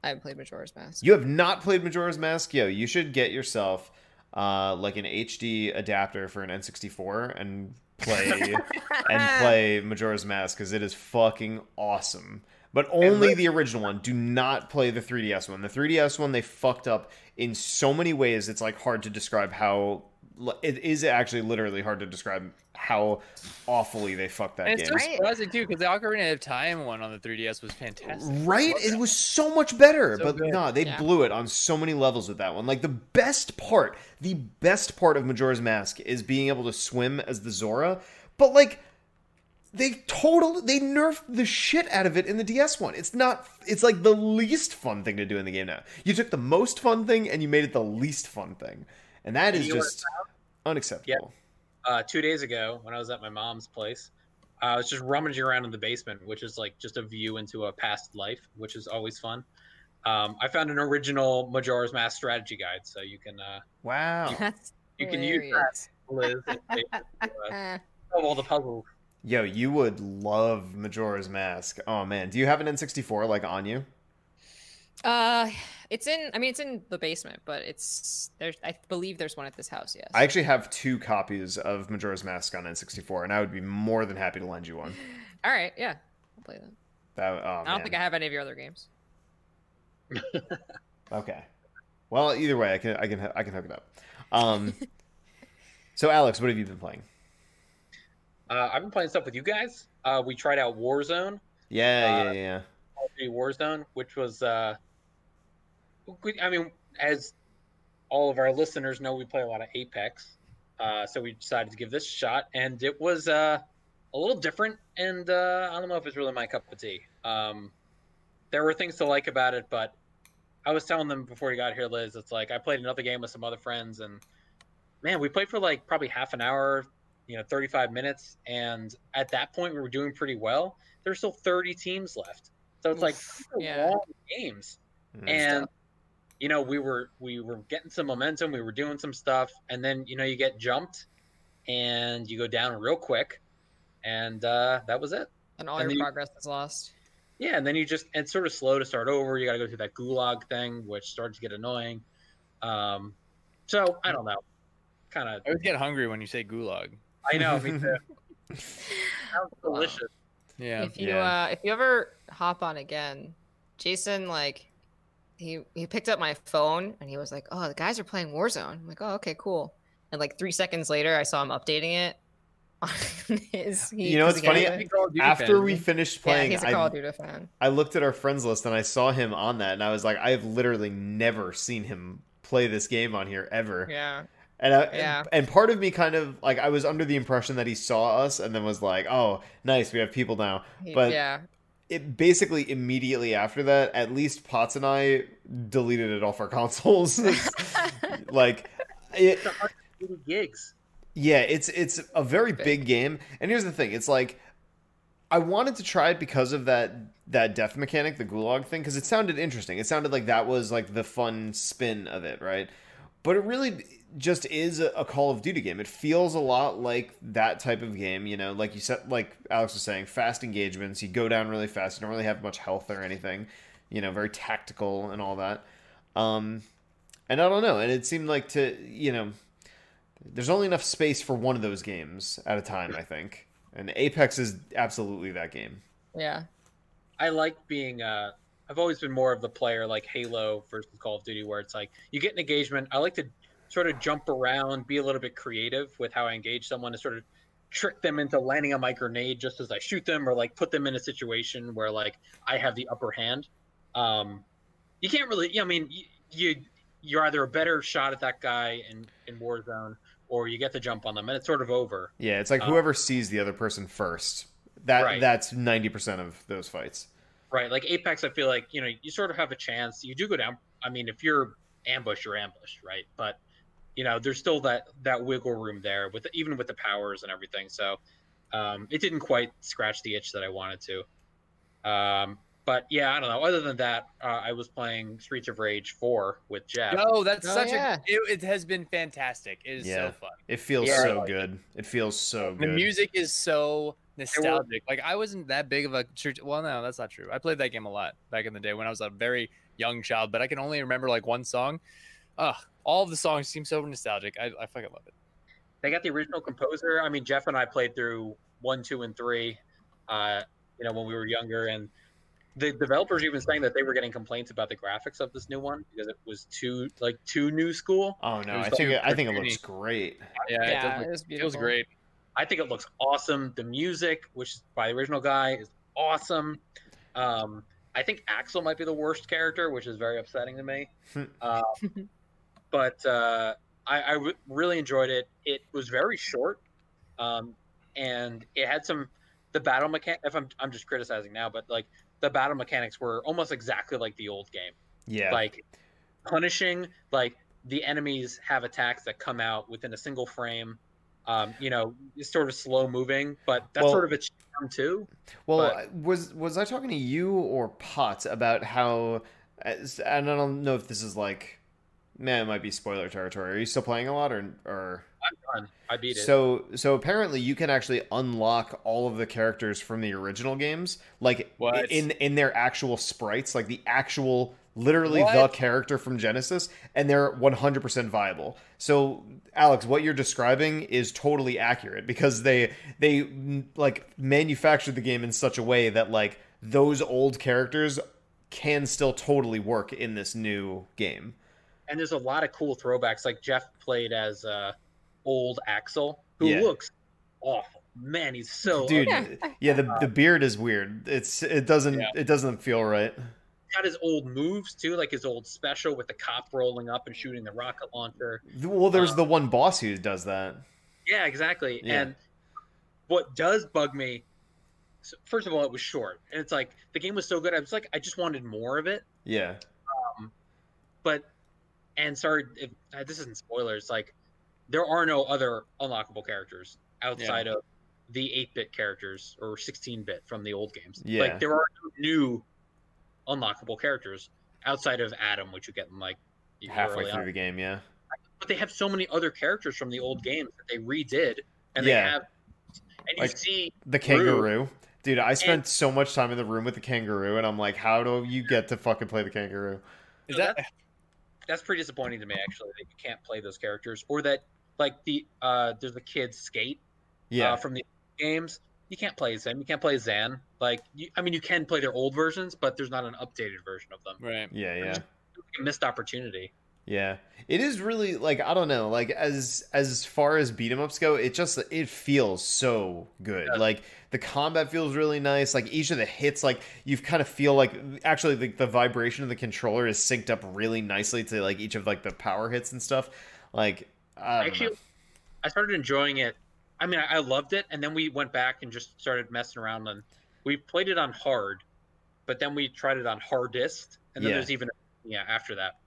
I haven't played Majora's Mask. You have not played Majora's Mask, yo. You should get yourself uh, like an HD adapter for an N64 and play and play Majora's Mask because it is fucking awesome. But only the original one. Do not play the 3DS one. The 3DS one they fucked up in so many ways. It's like hard to describe how. It is actually literally hard to describe how awfully they fucked that And it's game. so Right. surprising too, because the Ocarina of Time one on the 3DS was fantastic. Right? It was so much better. So but good. no, they Yeah. blew it on so many levels with that one. Like the best part, the best part of Majora's Mask is being able to swim as the Zora. But like they totally they nerfed the shit out of it in the DS one. It's not it's like the least fun thing to do in the game now. You took the most fun thing and you made it the least fun thing. And that is You know what just unacceptable. Uh, two days ago, when I was at my mom's place, I was just rummaging around in the basement, which is like just a view into a past life, which is always fun. Um, I found an original Majora's Mask strategy guide, so you can uh, Wow. That's you can use that. Liz, and uh, Eh. solve all the puzzles. Yo, you would love Majora's Mask. Oh man, do you have an N64 like on you? Uh, it's in. I mean, it's in the basement, but it's there's. I believe there's one at this house. Yes. I actually have two copies of Majora's Mask on N64, and I would be more than happy to lend you one. All right. Yeah. I'll play that. That, oh, I don't man. think I have any of your other games. Okay. Well, either way, I can I can I can hook it up. Um. so, Alex, what have you been playing? Uh, I've been playing stuff with you guys. Uh, we tried out Warzone, Yeah, Uh, yeah, yeah. Call of Duty Warzone, which was, uh, we- I mean, as all of our listeners know, we play a lot of Apex. Uh, so we decided to give this a shot, and it was uh, a little different. And uh, I don't know if it's really my cup of tea. Um, there were things to like about it, but I was telling them before you got here, Liz. It's like I played another game with some other friends, and man, we played for like probably half an hour, you know, 35 minutes, and at that point we were doing pretty well. There's still 30 teams left, so it's like Oof, these yeah. long games Mm. and you know we were we were getting some momentum we were doing some stuff and then you know you get jumped and you go down real quick and uh that was it And all And your then you- progress is lost. yeah and then you just it's sort of slow to start over you got to go through that gulag thing which starts to get annoying um so i don't know kind of I always get hungry when you say gulag. i know me too sounds Wow. delicious Yeah. if you Yeah. uh if you ever hop on again, Jason like he he picked up my phone and he was like, "Oh, the guys are playing Warzone." I'm like, "Oh, okay, cool." And like three seconds later, I saw him updating it. His, he, You know, it's funny? it. Big Call of Duty After fan, we isn't finished Yeah, playing, he's a Call I, of Duty fan. I looked at our friends list and I saw him on that, and I was like, I have literally never seen him play this game on here ever. Yeah, And I, Yeah. and part of me kind of like I was under the impression that he saw us and then was like, "Oh, nice, we have people now." he, But- yeah, It basically immediately after that, at least Potts and I deleted it off our consoles. like, it, gigs. yeah, it's it's a very Big. big game. And here's the thing: it's like I wanted to try it because of that that death mechanic, the gulag thing, because it sounded interesting. It sounded like that was like the fun spin of it, right? But it really just is a, a Call of Duty game. It feels a lot like that type of game, you know, like you said, like Alex was saying, fast engagements. You go down really fast. You don't really have much health or anything. You know, very tactical and all that. Um, and I don't know. And it seemed like to you know, there's only enough space for one of those games at a time. I think, and Apex is absolutely that game. yeah. I like being. Uh, I've always been more of the player like Halo versus Call of Duty, where it's like you get an engagement. I like to sort of jump around, be a little bit creative with how I engage someone, to sort of trick them into landing on my grenade just as I shoot them, or like put them in a situation where like I have the upper hand. Um, you can't really. I mean, you, you you're either a better shot at that guy in in Warzone, or you get the jump on them, and it's sort of over. Yeah, it's like Uh, whoever sees the other person first. That Right. that's ninety percent of those fights. Right, like Apex, I feel like you know you sort of have a chance. You do go down. I mean, if you're ambushed, you're ambushed, right? But you know, there's still that that wiggle room there with even with the powers and everything. So um, it didn't quite scratch the itch that I wanted to. Um, but yeah, I don't know. Other than that, uh, I was playing Streets of Rage 4 with Jeff. No, that's Oh, such yeah. a. It, it has been fantastic. It is Yeah. so fun. It feels Yeah, so like good. It. feels so good. The music is so nostalgic. Like I wasn't that big of a church. Well, no, that's not true. I played that game a lot back in the day when I was a very young child, but I can only remember like one song. Ugh, all of the songs seem so nostalgic. I, I fucking love it. they got the original composer. I mean, Jeff and I played through one, two, and three. Uh, you know, when we were younger, and the developers even saying that they were getting complaints about the graphics of this new one because it was too like too new school. oh no, It was I think it, I think it looks great. Yeah, Yeah, it, does it look- was it feels great. I think it looks awesome. The music, which is by the original guy, is awesome. Um, I think Axel might be the worst character, which is very upsetting to me. uh, but uh, I, I w- really enjoyed it. It was very short, um, and it had some the battle mechanic. If I'm I'm just criticizing now, but like the battle mechanics were almost exactly like the old game. Yeah, Like punishing, like the enemies have attacks that come out within a single frame. Um, you know, it's sort of slow moving, but that's Well- sort of a charm too. Well, But- was was I talking to you or Potts about how? And I don't know if this is like, man, it might be spoiler territory. Are you still playing a lot, or or? I'm done. I beat it. So so apparently you can actually unlock all of the characters from the original games, like What? in in their actual sprites, like the actual literally the character from Genesis, and they're 100% viable. So Alex, what you're describing is totally accurate because they they like manufactured the game in such a way that like those old characters can still totally work in this new game. And there's a lot of cool throwbacks. Like Jeff played as uh, old Axel, who Yeah. looks awful. Man, he's so Dude, ugly. Yeah. yeah, the the beard is weird. It's it doesn't Yeah. it doesn't feel right. Got his old moves too, like his old special with the cop rolling up and shooting the rocket launcher. Well, there's Uh, the one boss who does that. Yeah, exactly. Yeah. And what does bug me, so first of all, it was short, and it's like the game was so good. I was like, I just wanted more of it. Yeah. But and sorry if uh, this isn't spoilers. Like there are no other unlockable characters outside of the 8-bit characters or 16-bit from the old games. Yeah. Like there are no new unlockable characters outside of Adam, which you get in like Halfway through on. the game, yeah. But they have so many other characters from the old games that they redid, and they have. And you Like- see, The kangaroo. Dude, I spent so much time in the room with the kangaroo, and I'm like, how do you get to fucking play the kangaroo? Is that that's pretty disappointing to me actually that you can't play those characters, or that like the uh there's the kid skate Yeah. uh, from the games. You can't play as him. You can't play Zan. Like, you, I mean, you can play their old versions, but there's not an updated version of them. right? yeah, yeah. a missed opportunity. Yeah, it is really like I don't know, like as as far as beat 'em ups go, it just it feels so good. Yeah. Like the combat feels really nice. Like each of the hits, like you kind of feel like actually the, the vibration of the controller is synced up really nicely to like each of like the power hits and stuff. Like I Actually, know. I started enjoying it. I mean, I, I loved it, and then we went back and just started messing around and we played it on hard, but then we tried it on hardest, and then Yeah. there's even yeah after that.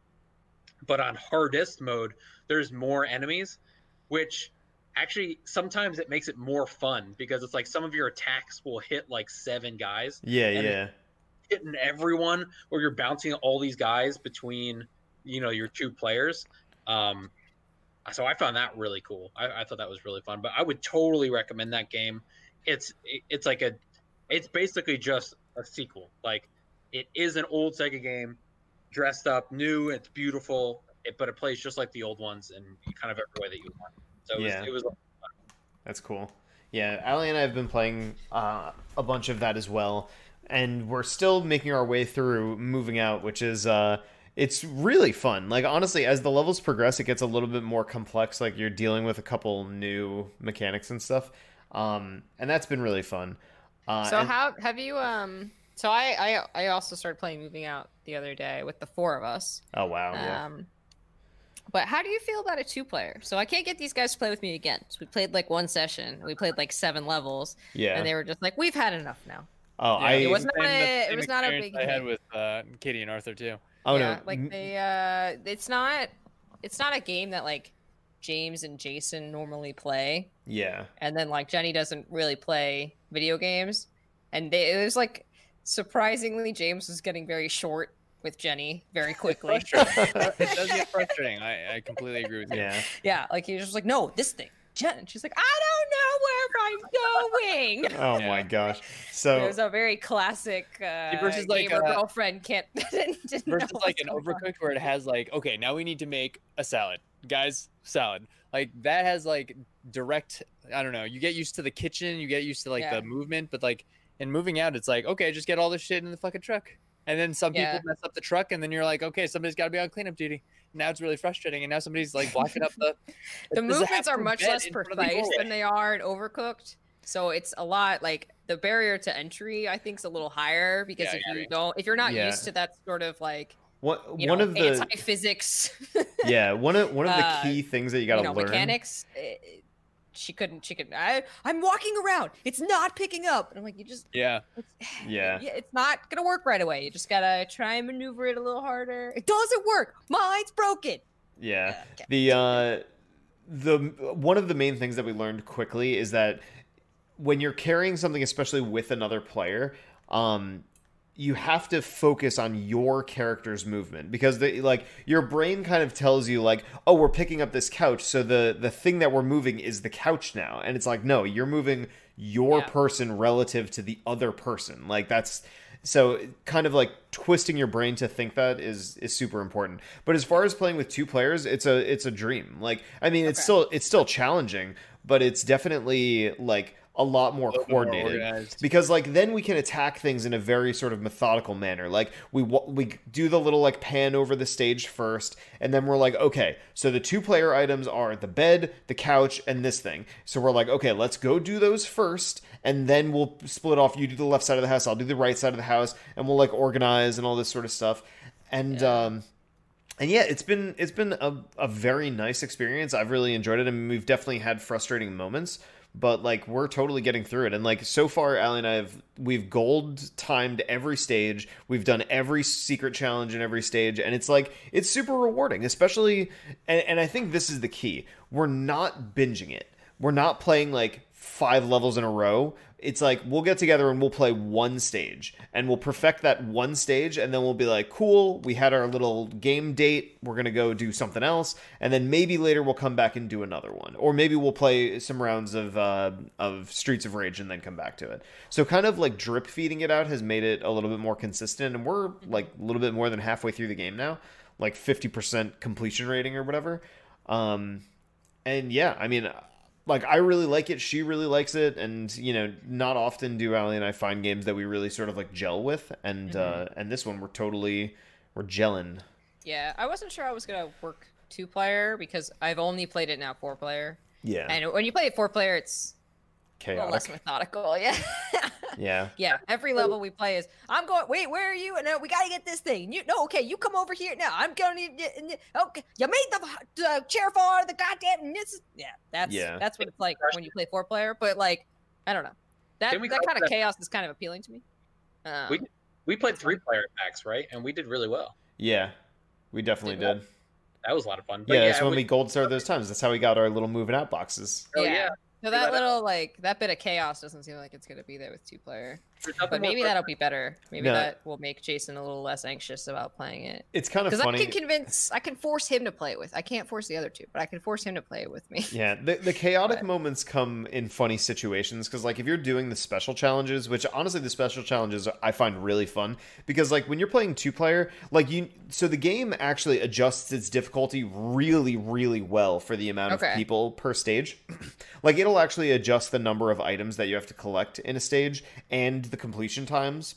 But on hardest mode, there's more enemies, which actually sometimes it makes it more fun because it's like some of your attacks will hit like seven guys, Yeah, yeah. hitting everyone, or you're bouncing all these guys between you know your two players. Um, so I found that really cool. I, I thought that was really fun. But I would totally recommend that game. It's it's like a it's basically just a sequel. Like it is an old Sega game, dressed up, new. It's beautiful, it, but it plays just like the old ones and kind of every way that you want. So it was, Yeah. it was That's cool. Yeah, Ali and I have been playing uh, a bunch of that as well, and we're still making our way through moving out, which is uh, it's really fun. Like honestly, as the levels progress, it gets a little bit more complex. Like you're dealing with a couple new mechanics and stuff, um, and that's been really fun. Uh, So and- how have you um so I, I I also started playing moving out the other day with the four of us. Oh wow! Yeah. Um but how do you feel about a two player? So I can't get these guys to play with me again. So we played like one session. We played like seven levels, yeah. and they were just like, "We've had enough now." oh, Yeah, I. it was not a- it was not a big I had hit. with uh, Katie and Arthur too. oh yeah, no. like they uh it's not it's not a game that like James and Jason normally play. Yeah. and then like Jenny doesn't really play video games, and they, it was like surprisingly James was getting very short with Jenny very quickly. It does get frustrating. I, I completely agree with you. Yeah. yeah, like he was just like, no, this thing, Jen. She's like, I don't know where I'm going. Oh Yeah. my gosh. So it was a very classic uh, versus, like, gamer uh, girlfriend can't didn't know versus like an going on. overcooked where it has like okay now we need to make a salad guys salad like that has like direct i don't know you get used to the kitchen you get used to like Yeah. the movement but like in moving out it's like okay just get all this shit in the fucking truck and then some Yeah. people mess up the truck and then you're like okay somebody's got to be on cleanup duty now it's really frustrating and now somebody's like blocking up the the there's movements are much less in front of the precise than they are in Overcooked. So it's a lot like the barrier to entry. I think is a little higher because Yeah, if yeah, you yeah. don't, if you're not Yeah. used to that sort of like what you one know of the anti-physics, yeah one of one of the uh, key things that you gotta you know, learn. mechanics. eh, she couldn't. She could. I, I'm walking around. It's not picking up. And I'm like, you just. yeah Yeah. yeah. It's not gonna work right away. You just gotta try and maneuver it a little harder. It doesn't work. Mine's broken. Yeah. okay. The uh the one of the main things that we learned quickly is that when you're carrying something especially with another player, um you have to focus on your character's movement because they like your brain kind of tells you like oh we're picking up this couch so the the thing that we're moving is the couch now. And it's like no you're moving your Yeah. person relative to the other person. Like that's so kind of like twisting your brain to think that is is super important. But as far as playing with two players it's a it's a dream. Like i mean it's still it's still challenging but it's definitely like a lot more A bit more coordinated because like then we can attack things in a very sort of methodical manner like we we do the little like pan over the stage first and then we're like okay so the two player items are the bed the couch and this thing so we're like okay let's go do those first and then we'll split off you do the left side of the house i'll do the right side of the house and we'll like organize and all this sort of stuff and Yeah. um and yeah, it's been it's been a, a very nice experience. I've really enjoyed it. I mean, we've definitely had frustrating moments, but like we're totally getting through it. And like so far, Ali and I have we've gold timed every stage. We've done every secret challenge in every stage, and it's like it's super rewarding. Especially, and, and I think this is the key. We're not binging it. We're not playing like five levels in a row. It's like we'll get together and we'll play one stage and we'll perfect that one stage and then we'll be like, cool, we had our little game date. We're going to go do something else. And then maybe later we'll come back and do another one. Or maybe we'll play some rounds of, uh, of Streets of Rage and then come back to it. So kind of like drip feeding it out has made it a little bit more consistent. And we're like a little bit more than halfway through the game now, like 50% completion rating or whatever. Um, and yeah, I mean, like I really like it. She really likes it, and you know, not often do Ali and I find games that we really sort of like gel with, and uh, and this one we're totally we're gelling. Yeah, I wasn't sure I was gonna work two player because I've only played it now four player. Yeah, And when you play it four player, it's a little less methodical. Yeah. Yeah, Yeah, every level we play is I'm going. Wait, where are you? And uh, we gotta get this thing. You no, okay, you come over here now. I'm gonna need. y- y- Okay, you made the uh, chair fall out of the goddamn. And this is yeah, that's Yeah. that's what it's like when you play four player. But like, I don't know. That we that kind of chaos is kind of appealing to me. Um, We- We played three player packs, right? And we did really well. yeah, we definitely Did did. That was a lot of fun. But Yeah, that's when we- we gold started those times. That's how we got our little moving out boxes. Oh, yeah. yeah. So that little like that bit of chaos doesn't seem like it's gonna be there with two player. There's nothing But maybe that'll be better. Maybe No. that will make Jason a little less anxious about playing it. It's kind of Because I can convince, I can force him to play it with. I can't force the other two, but I can force him to play it with me. Yeah, the, the chaotic But- moments come in funny situations because, like, if you're doing the special challenges, which honestly, the special challenges I find really fun because, like, when you're playing two player, like, you, so the game actually adjusts its difficulty really, really well for the amount of people per stage. like, it'll actually adjust the number of items that you have to collect in a stage and the completion times.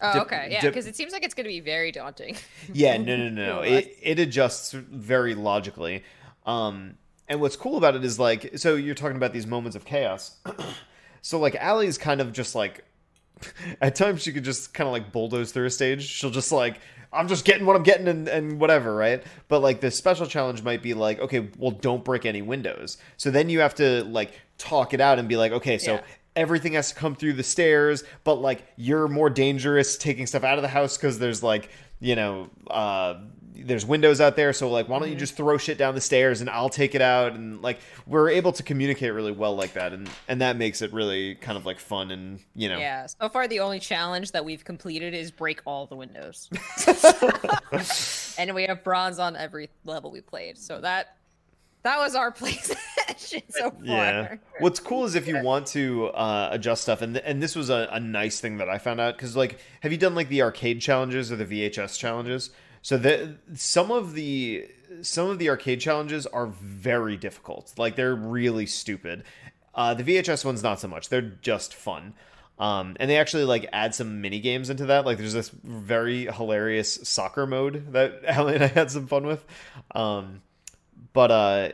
Oh, okay, yeah, because it seems like it's going to be very daunting. Yeah, no, no, no, no. It it adjusts very logically. Um, and what's cool about it is like, so you're talking about these moments of chaos. so like, Allie's kind of just like, at times she could just kind of like bulldoze through a stage. She'll just like, I'm just getting what I'm getting and, and whatever, right? But like the special challenge might be like, okay, well, don't break any windows. So then you have to like talk it out and be like, okay, so Yeah. Everything has to come through the stairs, but like you're more dangerous taking stuff out of the house because there's like, you know, uh, there's windows out there. So like, why don't you just throw shit down the stairs and I'll take it out? And like, we're able to communicate really well like that. And, and that makes it really kind of like fun and, you know, Yeah, so far the only challenge that we've completed is break all the windows. and we have bronze on every level we played. So that that was our play session so far. Yeah. What's cool is if you want to uh, adjust stuff, and and this was a, a nice thing that I found out because like, have you done like the arcade challenges or the VHS challenges? So the some of the some of the arcade challenges are very difficult. Like they're really stupid. Uh, the VHS ones not so much. They're just fun. Um, and they actually like add some mini games into that. Like there's this very hilarious soccer mode that Allie and I had some fun with. Um, but uh,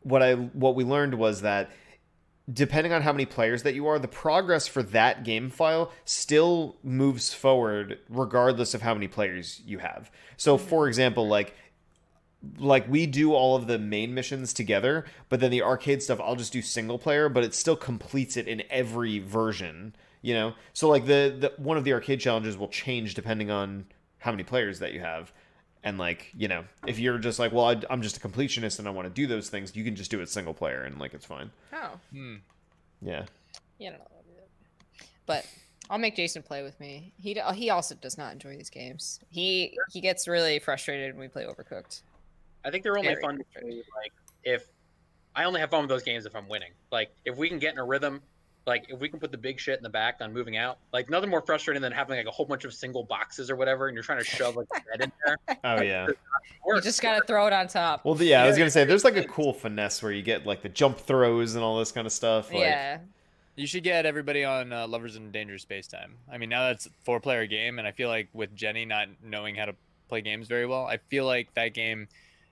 what I what we learned was that depending on how many players that you are, the progress for that game file still moves forward regardless of how many players you have. So for example, like like we do all of the main missions together, but then the arcade stuff I'll just do single player, but it still completes it in every version, you know? So like the, the one of the arcade challenges will change depending on how many players that you have. And like, you know, if you're just like, well, I, I'm just a completionist and I want to do those things, you can just do it single player and like it's fine. Oh, Hmm. Yeah. yeah, I don't know. how to do that. But I'll make Jason play with me. He he also does not enjoy these games. He he gets really frustrated when we play Overcooked. I think they're only Very fun to play, like if I only have fun with those games if I'm winning. Like if we can get in a rhythm, like if we can put the big shit in the back on moving out, like nothing more frustrating than having like a whole bunch of single boxes or whatever, and you're trying to shove like a bed in there. Oh yeah. You just gotta throw it on top. Well, yeah, I was gonna say there's like a cool finesse where you get like the jump throws and all this kind of stuff. Like, yeah. You should get everybody on uh, Lovers in Dangerous Spacetime. I mean, now that's a four-player game, and I feel like with Jenny not knowing how to play games very well, I feel like that game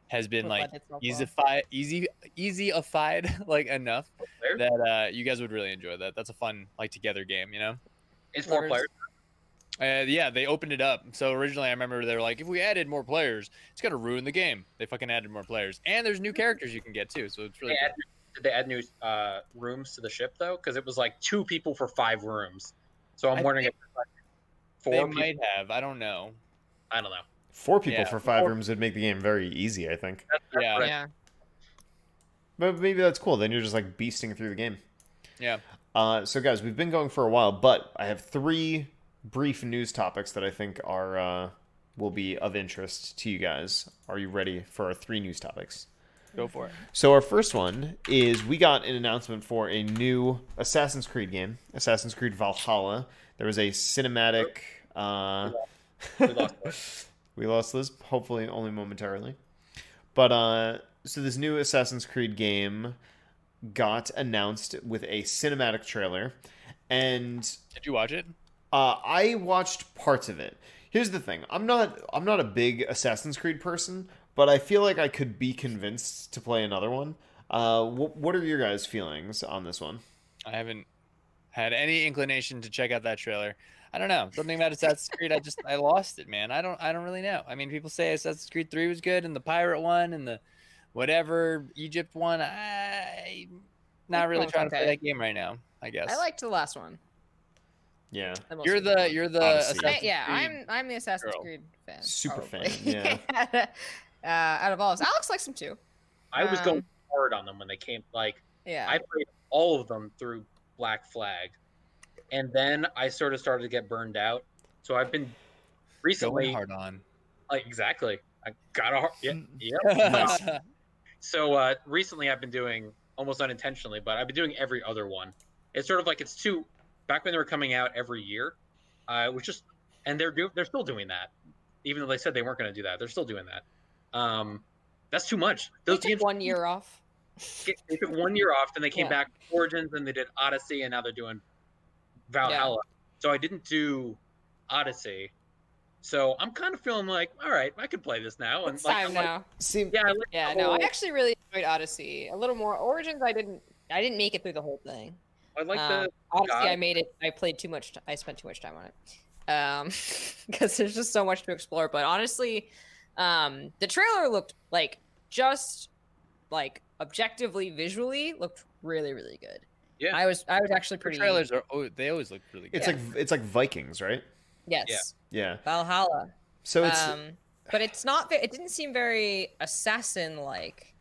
has been like easy-fi, easy, easy-ified like enough Players? that uh, you guys would really enjoy that. That's a fun like together game, you know. It's four players. Uh, yeah, they opened it up. So originally, I remember they were like, if we added more players, it's gonna ruin the game. They fucking added more players, and there's new characters you can get too. So it's really They add, did they add new uh, rooms to the ship though? Because it was like two people for five rooms. So I'm I wondering if think like they people. might have. I don't know. I don't know. Four people Yeah. for five Four- rooms would make the game very easy, I think. That's, that's Yeah. what Yeah. But maybe that's cool. Then you're just like beasting through the game. Yeah. Uh, so guys, we've been going for a while, but I have three brief news topics that I think are uh, will be of interest to you guys. Are you ready for our three news topics? Go for it. So our first one is we got an announcement for a new Assassin's Creed game, Assassin's Creed Valhalla. There was a cinematic. Uh, We lost Liz, hopefully only momentarily. But uh, so this new Assassin's Creed game got announced with a cinematic trailer, and Did you watch it? Uh, I watched parts of it. Here's the thing: I'm not I'm not a big Assassin's Creed person, but I feel like I could be convinced to play another one. Uh, wh- what are your guys' feelings on this one? I haven't had any inclination to check out that trailer. I don't know. Something about Assassin's Creed, I just I lost it, man. I don't I don't really know. I mean, people say Assassin's Creed 3 was good and the pirate one and the whatever Egypt one. I not really one's trying to play that game right now, I guess. I liked the last one. Yeah, the You're the one. you're the Odyssey. I- yeah, Creed- I'm I'm the Assassin's girl. Creed fan. Super probably. fan, yeah. uh, out of all of us, Alex likes them too. I was going Um, hard on them when they came. Like Yeah. I played all of them through Black Flag, and then I sort of started to get burned out. So I've been going recently, hard on. like exactly. I got a hard, yeah, yeah. So uh, recently, I've been doing almost unintentionally, but I've been doing every other one. It's sort of like it's two. Back when they were coming out every year, uh, it was just, and they're do, they're still doing that, even though they said they weren't going to do that. They're still doing that. Um, that's too much. They Those took games one year off. they took one year off, then they came Yeah. back with Origins, and they did Odyssey, and now they're doing Valhalla. So I didn't do Odyssey. So I'm kind of feeling like, all right, I could play this now. And It's like, time I'm like, now. see, yeah, I like Yeah, the no, I actually really enjoyed Odyssey. A little more Origins. I didn't. I didn't make it through the whole thing. I like Um, the Odyssey, God. I made it. I played too much. T- I spent too much time on it, um, because there's just so much to explore. But honestly, um, the trailer looked like just like objectively, visually looked really, really good. Yeah. I was. I was actually The pretty. trailers are oh, they always look really good. it's Yeah. like it's like Vikings, right? Yes. Yeah. Valhalla. So it's um, but it's not. ve- It didn't seem very assassin-like.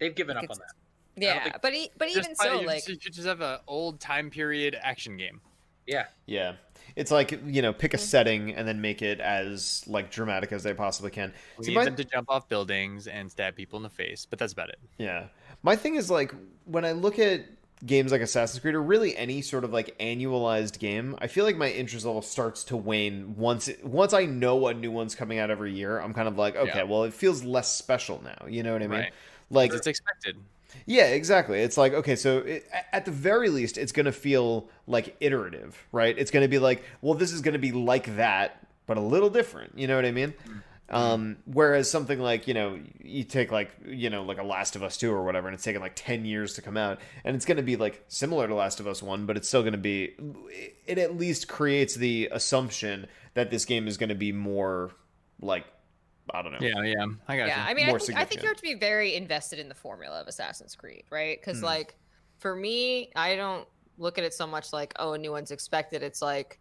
they've given Like up on that. Yeah, think- but e- but even play- so, you like just- you should just have an old time period action game. Yeah, yeah, it's like you know, pick a Mhm. setting and then make it as like dramatic as they possibly can. We See, need my- them to jump off buildings and stab people in the face, but that's about it. Yeah. My thing is like when I look at games like Assassin's Creed or really any sort of like annualized game, I feel like my interest level starts to wane once it, once I know a new one's coming out every year. I'm kind of like, okay, Yeah. well, it feels less special now. You know what I mean? Right. Like it's expected. yeah, exactly. It's like okay, so it, at the very least, it's going to feel like iterative, right? It's going to be like, well, this is going to be like that, but a little different. You know what I mean? Hmm. Um, whereas something like you know, you take like you know like a Last of Us two or whatever, and it's taken like ten years to come out, and it's going to be like similar to Last of Us one, but it's still going to be. It at least creates the assumption that this game is going to be more like I don't know. Yeah, yeah. I got yeah you. i mean More I think, I think you have to be very invested in the formula of assassin's creed right because Hmm. like for me i don't look at it so much like oh a new one's expected it's like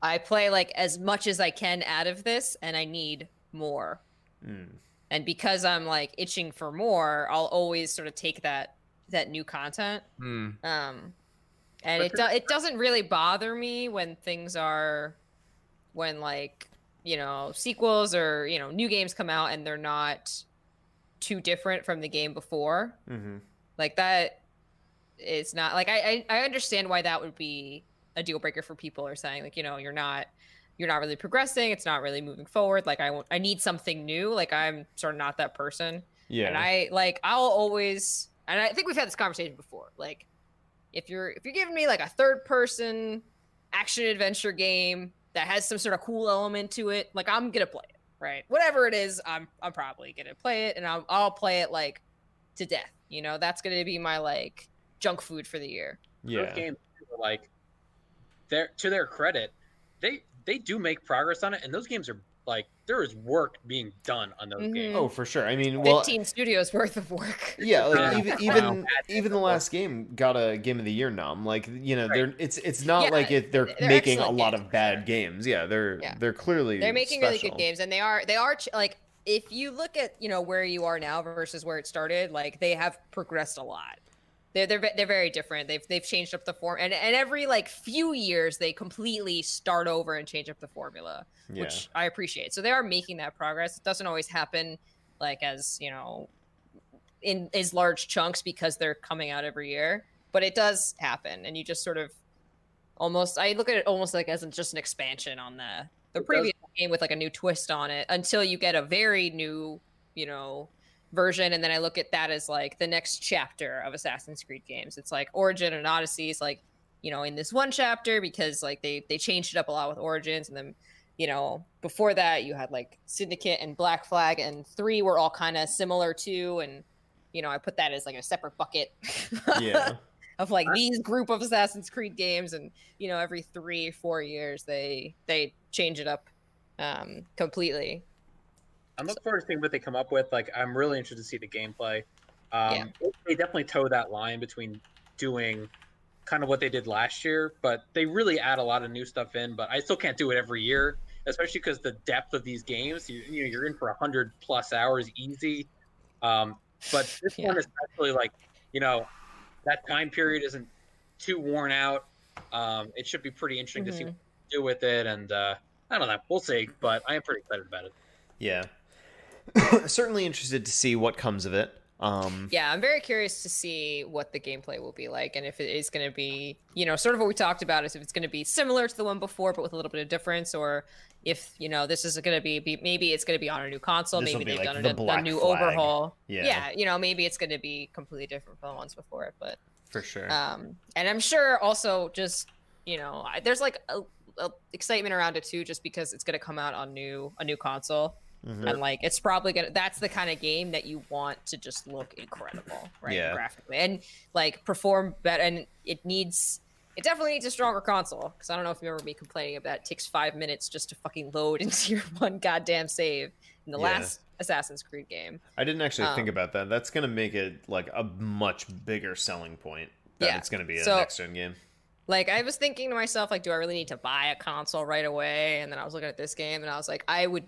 i play like as much as i can out of this and i need more Mm. and because i'm like itching for more i'll always sort of take that that new content Hmm. um and it do- it doesn't really bother me when things are when like you know sequels or you know new games come out and they're not too different from the game before hmm like that is not like I, I i understand why that would be a deal breaker for people are saying like you know you're not you're not really progressing it's not really moving forward like i i need something new like i'm sort of not that person Yeah. and I like I'll always and I think we've had this conversation before. Like if you're if you're giving me like a third person action adventure game that has some sort of cool element to it, like I'm gonna play it, right? Whatever it is, I'm I'm probably gonna play it and I'll I'll play it like to death. You know, that's gonna be my like junk food for the year. yeah. those games are like, they're to their credit, they they do make progress on it, and those games are like there is work being done on those Mhm. games. Oh, for sure. I mean, well, 15 studios worth of work. Yeah, like even even even the last game got a game of the year nom. Like you know, they're it's it's not Yeah, like it, they're, they're making a lot games, of bad sure. games. Yeah, they're Yeah. they're clearly They're making really good games, and they are they are ch- like if you look at you know where you are now versus where it started, like they have progressed a lot. They're they're they're very different. They've they've changed up the form, and and every like few years they completely start over and change up the formula, Yeah, which I appreciate. So they are making that progress. It doesn't always happen like as you know in as large chunks because they're coming out every year, but it does happen, and you just sort of almost I look at it almost like as just an expansion on the the does. previous game with like a new twist on it until you get a very new, you know, version and then I look at that as like the next chapter of Assassin's Creed games. It's like Origin and Odyssey is like you know, in this one chapter because like they they changed it up a lot with Origins, and then you know before that you had like Syndicate and Black Flag, and three were all kind of similar too, and you know I put that as like a separate bucket. Yeah. of like these group of Assassin's Creed games, and you know every three four years they they change it up um completely. I'm looking forward to seeing what they come up with. Like, I'm really interested to see the gameplay. Um, They definitely toe that line between doing kind of what they did last year, but they really add a lot of new stuff in. But I still can't do it every year, especially because the depth of these games. You, you know, you're in for hundred plus hours easy. Um, but this Yeah. one is actually like, you know, that time period isn't too worn out. Um, it should be pretty interesting to see what they do with it, and uh, I don't know. We'll see, but I am pretty excited about it. Yeah. Certainly interested to see what comes of it. Um, Yeah, I'm very curious to see what the gameplay will be like, and if it is going to be, you know, sort of what we talked about, is if it's going to be similar to the one before, but with a little bit of difference, or if you know this is going to be, be maybe it's going to be on a new console, maybe they've like done the a, a new Flag. overhaul. Yeah. you know, maybe it's going to be completely different from the ones before it, but for sure. um, and I'm sure also just you know, I, there's like a, a excitement around it too, just because it's going to come out on new a new console. Mhm. And like it's probably gonna that's the kind of game that you want to just look incredible, right? Yeah. Graphically. And like perform better and it needs it definitely needs a stronger console. Because I don't know if you remember me complaining about it takes five minutes just to fucking load into your one goddamn save in the Yeah. last Assassin's Creed game. I didn't actually think um, about that. That's going to make it like a much bigger selling point that Yeah. it's going to be a So- next gen game. Like I was thinking to myself, like, do I really need to buy a console right away? And then I was looking at this game and I was like, I would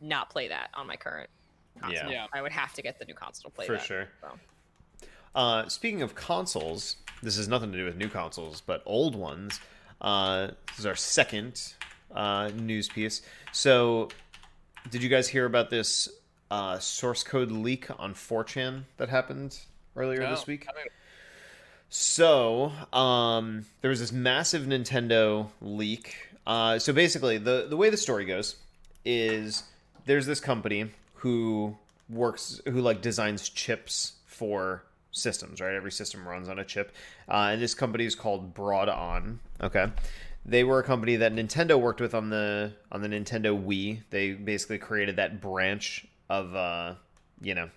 not play that on my current console. Yeah. Yeah. I would have to get the new console to play For that. sure. So. Uh, speaking of consoles, this has nothing to do with new consoles, but old ones. Uh, this is our second uh, news piece. So, did you guys hear about this uh, source code leak on 4chan that happened earlier No, this week? I mean, So, um, there was this massive Nintendo leak. Uh, so basically, the the way the story goes is there's this company who works who like designs chips for systems. Right, every system runs on a chip, uh, and this company is called BroadOn. Okay. They were a company that Nintendo worked with on the on the Nintendo Wii. They basically created that branch of uh, you know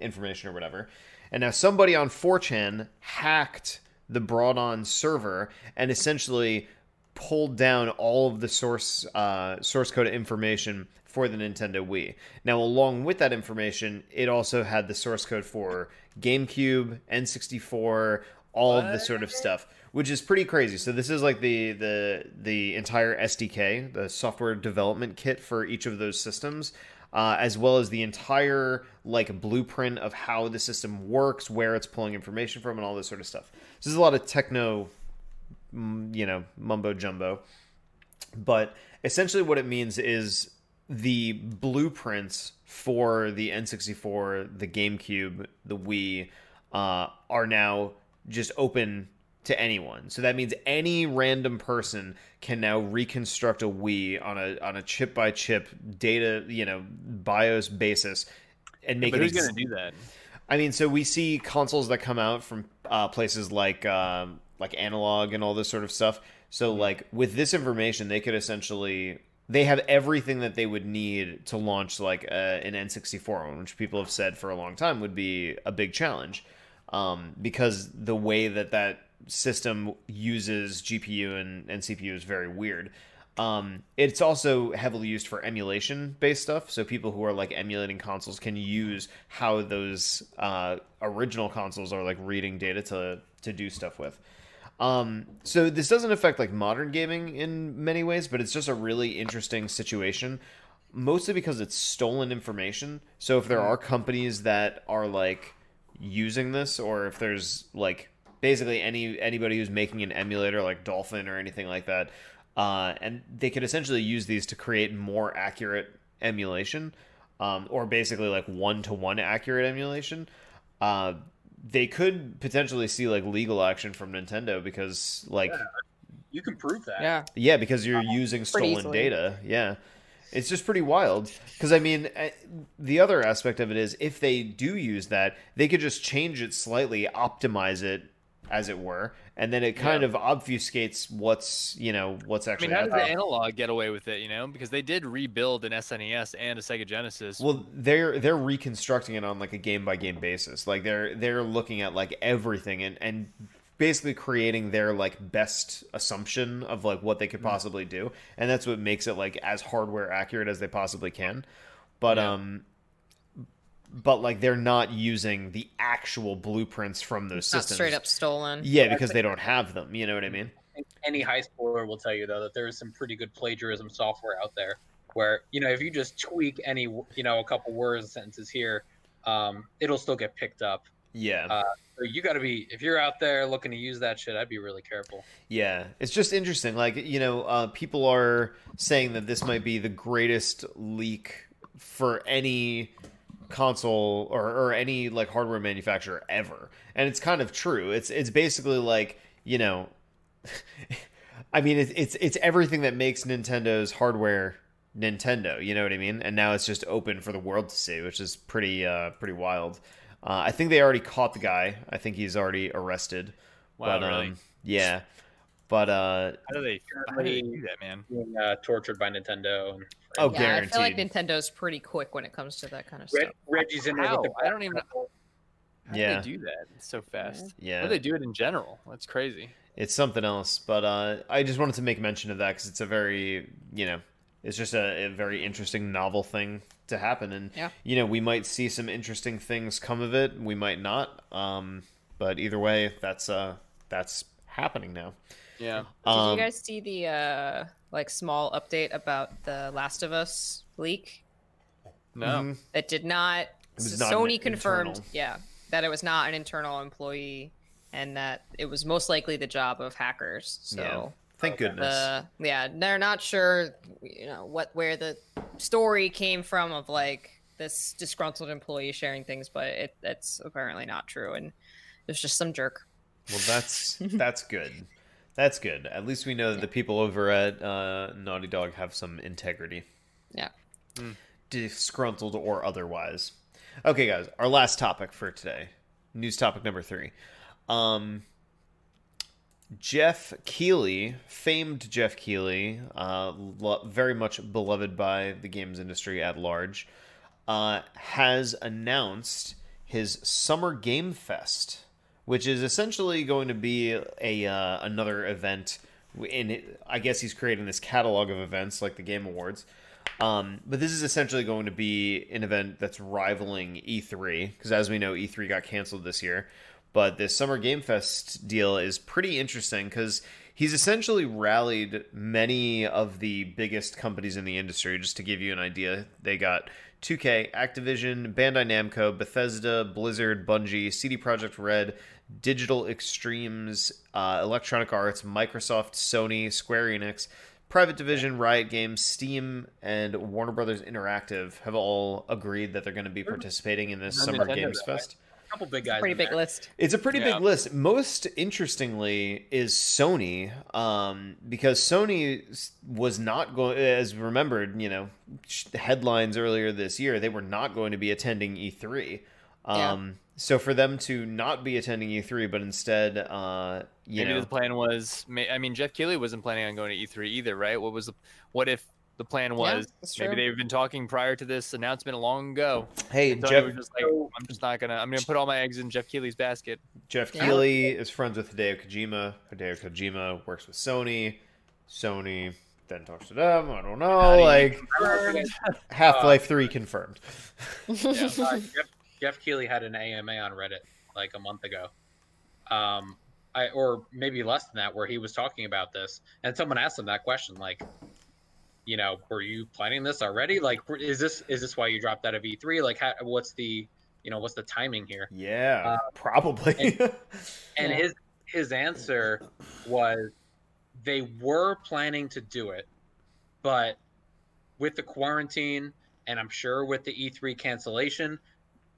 information or whatever. And now somebody on 4chan hacked the BroadOn server and essentially pulled down all of the source uh, source code information for the Nintendo Wii. Now, along with that information, it also had the source code for GameCube, N64, all of the sort of stuff, which is pretty crazy. So this is like the the the entire SDK, the software development kit for each of those systems uh, as well as the entire like blueprint of how the system works, where it's pulling information from, and all this sort of stuff. So there's a lot of techno, mm, you know, mumbo jumbo. But essentially, what it means is the blueprints for the N64, the GameCube, the Wii uh, are now just open to anyone. So that means any random person can now reconstruct a Wii on a on a chip by chip data, you know, BIOS basis and make but it who's ex- gonna do that? I mean, so we see consoles that come out from uh, places like um, like Analogue and all this sort of stuff. So like with this information, they could essentially they have everything that they would need to launch like uh, an N64 one, which people have said for a long time would be a big challenge um, because the way that that system uses GPU and, and CPU is very weird. Um, it's also heavily used for emulation based stuff. So people who are like emulating consoles can use how those uh, original consoles are like reading data to to do stuff with. Um, so this doesn't affect like modern gaming in many ways, but it's just a really interesting situation. Mostly because it's stolen information. So if there are companies that are like using this, or if there's like basically any anybody who's making an emulator like Dolphin or anything like that, uh, and they could essentially use these to create more accurate emulation, um, or basically like one to one accurate emulation. Uh, they could potentially see like legal action from Nintendo because like Yeah. You can prove that. Yeah. yeah, because you're using stolen data. Yeah. It's just pretty wild. Because, I mean, eh, the other aspect of it is if they do use that, they could just change it slightly, optimize it as it were, and then it kind Yeah. of obfuscates what's you know what's actually. I mean, how does the Analogue get away with it? You know, because they did rebuild an SNES and a Sega Genesis. Well, they're they're reconstructing it on like a game by game basis. Like they're they're looking at like everything and and basically creating their like best assumption of like what they could Mm-hmm. possibly do, and that's what makes it like as hardware accurate as they possibly can. But Yeah. um, but like they're not using the actual blueprints from those Not systems. straight up stolen. Yeah, because they don't have them. You know what I mean? any high schooler will tell you though that there is some pretty good plagiarism software out there where you know if you just tweak any you know a couple words and sentences here um, it'll still get picked up Yeah. Uh, so you got to be if you're out there looking to use that shit i'd be really careful Yeah, it's just interesting. Like you know, uh, people are saying that this might be the greatest leak for any console or, or any like hardware manufacturer ever, and it's kind of true. It's it's basically like you know, I mean, it's it's it's everything that makes Nintendo's hardware Nintendo. You know what I mean? And now it's just open for the world to see, which is pretty uh, pretty wild. Uh, I think they already caught the guy. I think he's already arrested. wow, but really? um, yeah, but uh, how do they? How do they do that, man? being uh, tortured by nintendo and oh, yeah, I feel like. Nintendo's pretty quick when it comes to that kind of Reg- stuff. reggie's in there How? with the I don't even. How Yeah. do they do that so fast? yeah, How do they do it in general? That's crazy. it's something else. But uh, I just wanted to make mention of that because it's a very, you know, it's just a, a very interesting, novel thing to happen, and Yeah. you know, we might see some interesting things come of it. We might not. Um, but either way, that's uh, that's happening now. Yeah. Did Um, you guys see the uh like small update about the Last of Us leak? No. mhm. That did not. was so not Sony confirmed, internal. yeah, that it was not an internal employee, and that it was most likely the job of hackers. So. Yeah. Thank goodness. Uh, yeah, they're not sure, you know, what where the story came from of like this disgruntled employee sharing things, but it that's apparently not true, and it was just some jerk. Well, that's that's good. That's good. At least we know that the people over at uh, Naughty Dog have some integrity. Yeah. Disgruntled or otherwise. Okay, guys, our last topic for today. News topic number three. Um, Jeff Keighley, famed Jeff Keighley, uh, lo- very much beloved by the games industry at large, uh, has announced his Summer Game Fest, which is essentially going to be a uh, another event. In I guess he's creating this catalog of events like the Game Awards. Um, but this is essentially going to be an event that's rivaling E3 because, as we know, E3 got canceled this year. But this Summer Game Fest deal is pretty interesting because he's essentially rallied many of the biggest companies in the industry. Just to give you an idea, they got 2K, Activision, Bandai Namco, Bethesda, Blizzard, Bungie, CD Projekt Red, Digital Extremes, uh, Electronic Arts, Microsoft, Sony, Square Enix, Private Division, Riot Games, Steam, and Warner Brothers Interactive have all agreed that they're going to be participating in this Summer Nintendo, Games though, right? Fest. a couple big guys Pretty big there. list. It's a pretty Yeah. big list. Most interestingly is Sony, um, because Sony was not going, as remembered, you know, sh- headlines earlier this year, they were not going to be attending E3. Yeah. Um, So for them to not be attending E3, but instead, uh, you Maybe know, the plan was. ma- I mean, Jeff Keighley wasn't planning on going to E3 either, right? What was the? What if the plan was? that's maybe they've been talking prior to this announcement long ago. hey, And Jeff, just like, I'm just not gonna. I'm gonna put all my eggs in Jeff Keighley's basket. Jeff Yeah. Keighley is friends with Hideo Kojima. Hideo Kojima works with Sony. Sony then talks to them. I don't know. How Like? Half Life Three confirmed. Uh, Jeff, Jeff Keighley had an AMA on Reddit like a month ago, um, I or maybe less than that, where he was talking about this, and someone asked him that question, like, you know, were you planning this already? Like, is this is this why you dropped out of E3? Like, how, what's the you know what's the timing here? Yeah, Uh, probably. And Yeah. his his answer was they were planning to do it, but with the quarantine and I'm sure with the E3 cancellation,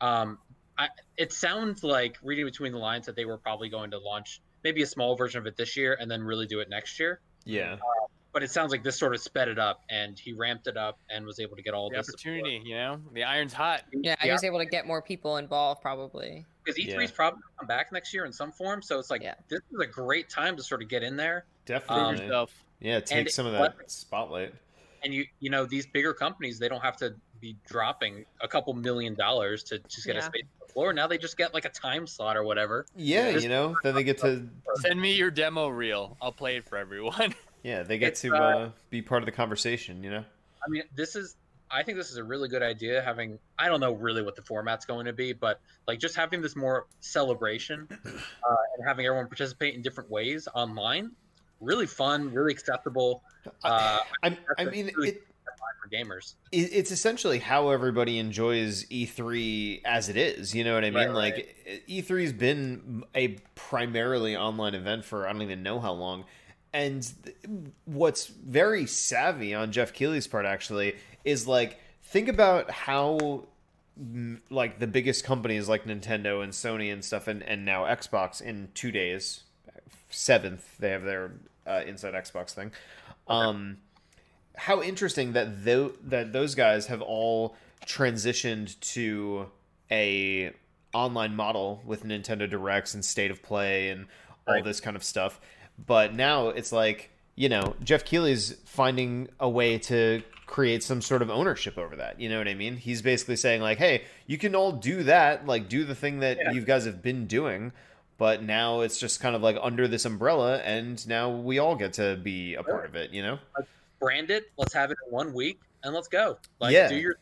um, I, it sounds like reading between the lines that they were probably going to launch maybe a small version of it this year and then really do it next year. yeah, but it sounds like this sort of sped it up, and he ramped it up and was able to get all The this support. opportunity, you know, the iron's hot. Yeah, I was able to get more people involved probably. because E3 is Yeah. probably gonna come back next year in some form. So it's like Yeah. this is a great time to sort of get in there. Definitely. yourself. yeah, take and some of what- that spotlight. And you you know these bigger companies they don't have to be dropping a couple million dollars to just get a space on the floor. Now they just get like a time slot or whatever. Yeah, Just- you know, then they get to Send me your demo reel. I'll play it for everyone. yeah, they get It's, to uh, uh, be part of the conversation, you know. I mean, this is I think this is a really good idea. Having I don't know really what the format's going to be, but like just having this more celebration uh, and having everyone participate in different ways online, really fun, really acceptable uh, I, I that's mean, really- it, for gamers. it's essentially how everybody enjoys E3 as it is. You know what I mean? Right, like E3's been a primarily online event for I don't even know how long. And th- what's very savvy on Jeff Keighley's part actually is like think about how like the biggest companies like Nintendo and Sony and stuff and, and now Xbox in 2 days 7th they have their uh, inside Xbox thing. Um how interesting that tho- that those guys have all transitioned to a online model with Nintendo Directs and State of Play and all Right. this kind of stuff. But now it's like, you know, Jeff Keighley's finding a way to create some sort of ownership over that. You know what I mean? He's basically saying like, "Hey, you can all do that, like do the thing that Yeah. you guys have been doing." But now it's just kind of like under this umbrella, and now we all get to be a part of it, you know? Brand it. Let's have it in one week and let's go. Like Yeah. do your.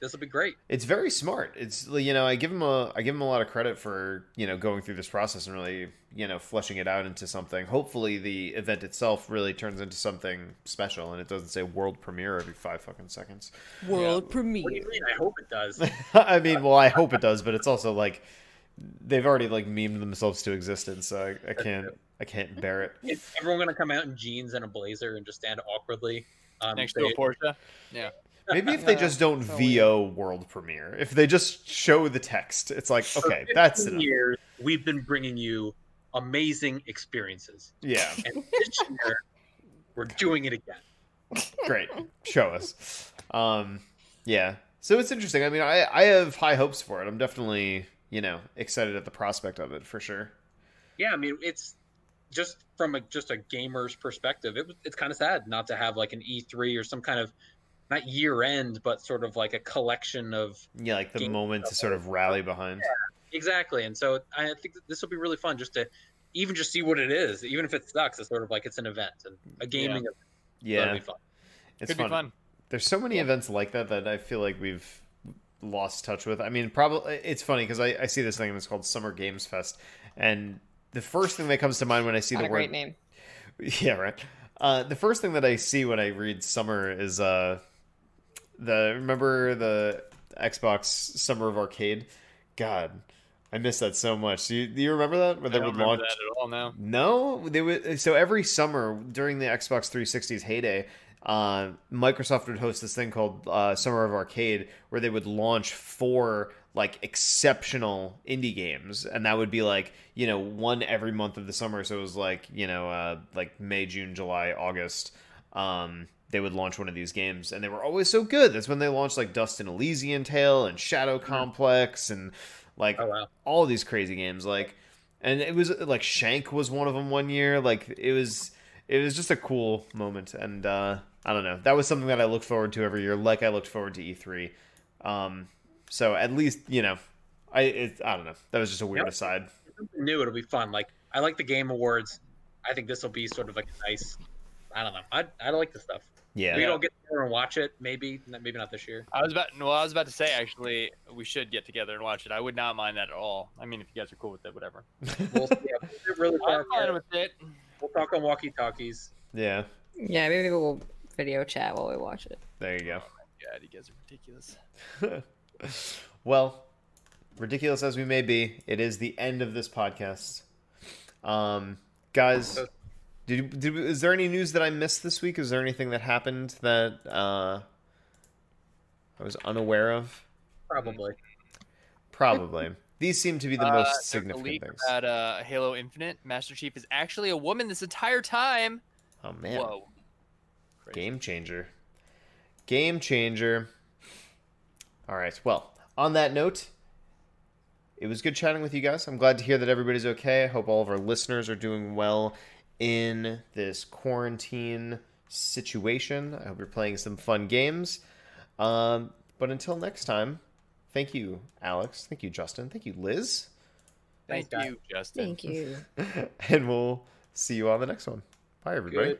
This will be great. It's very smart. It's you know I give him a I give him a lot of credit for you know going through this process and really you know fleshing it out into something. Hopefully the event itself really turns into something special and it doesn't say world premiere every five fucking seconds. World What do you premiere. mean? I hope it does. I mean, well, I hope it does, but it's also like they've already like memed themselves to existence, so I, I can't I can't bear it. Is everyone gonna come out in jeans and a blazer and just stand awkwardly on Next to a Porsche? Yeah. Maybe if they just don't So VO world premiere, if they just show the text, it's like For okay, that's 15 enough. years. We've been bringing you amazing experiences, Yeah. and this year we're doing it again. great show us um yeah so it's interesting i mean i i have high hopes for it i'm definitely you know excited at the prospect of it for sure Yeah, I mean it's just from a just a gamer's perspective. It was it's kind of sad not to have like an E3 or some kind of not year end, but sort of like a collection of yeah like the moment to sort of rally behind exactly. And so I think that this will be really fun just to even just see what it is, even if it sucks. It's sort of like it's an event and a gaming. event. yeah That'll be fun. it's Could fun. be fun. there's so many events like that that i feel like we've lost touch with i mean probably it's funny because I, I see this thing and it's called summer games fest and the first thing that comes to mind when i see Not the a word great name. Yeah, right. Uh, the first thing that I see when I read summer is uh, the remember the Xbox Summer of Arcade. God, I miss that so much. Do you, do you remember that? Where I they don't would remember launch. that at all now. No, they would. So every summer during the Xbox 360's heyday, uh, Microsoft would host this thing called uh, Summer of Arcade, where they would launch four like exceptional indie games, and that would be like you know one every month of the summer. So it was like you know uh, like May, June, July, August. Um, they would launch one of these games, and they were always so good. That's when they launched like Dust and Elysian Tail and Shadow Complex, and like Oh wow. all these crazy games like and it was like shank was one of them one year like it was it was just a cool moment and uh i don't know that was something that i look forward to every year like i looked forward to e3 um so at least you know i it, i don't know that was just a weird Yep. aside Something new. It'll be fun. Like I like the game awards. I think this will be sort of like a nice. I don't know. I I like this stuff. yeah We don't get there and watch it. Maybe maybe not this year. I was about well, I was about to say actually we should get together and watch it. I would not mind that at all. I mean, if you guys are cool with it, whatever. We'll, yeah, really I'm fine with it. We'll talk on walkie talkies. yeah Yeah, maybe we'll video chat while we watch it. there you go oh God, you guys are ridiculous. well, ridiculous as we may be, it is the end of this podcast. Um, guys, did, did is there any news that I missed this week? Is there anything that happened that uh, I was unaware of? Probably. Probably. These seem to be the Uh, most a significant things. About uh, Halo Infinite, Master Chief is actually a woman this entire time. Oh man, Whoa. Crazy. Game changer. Game changer. All right. Well, on that note, it was good chatting with you guys. I'm glad to hear that everybody's okay. I hope all of our listeners are doing well in this quarantine situation. I hope you're playing some fun games. Um, but until next time, thank you, Alex. Thank you, Justin. Thank you, Liz. Thank Thanks, guys. you, Justin. Thank you. and we'll see you on the next one. Bye, everybody. Good.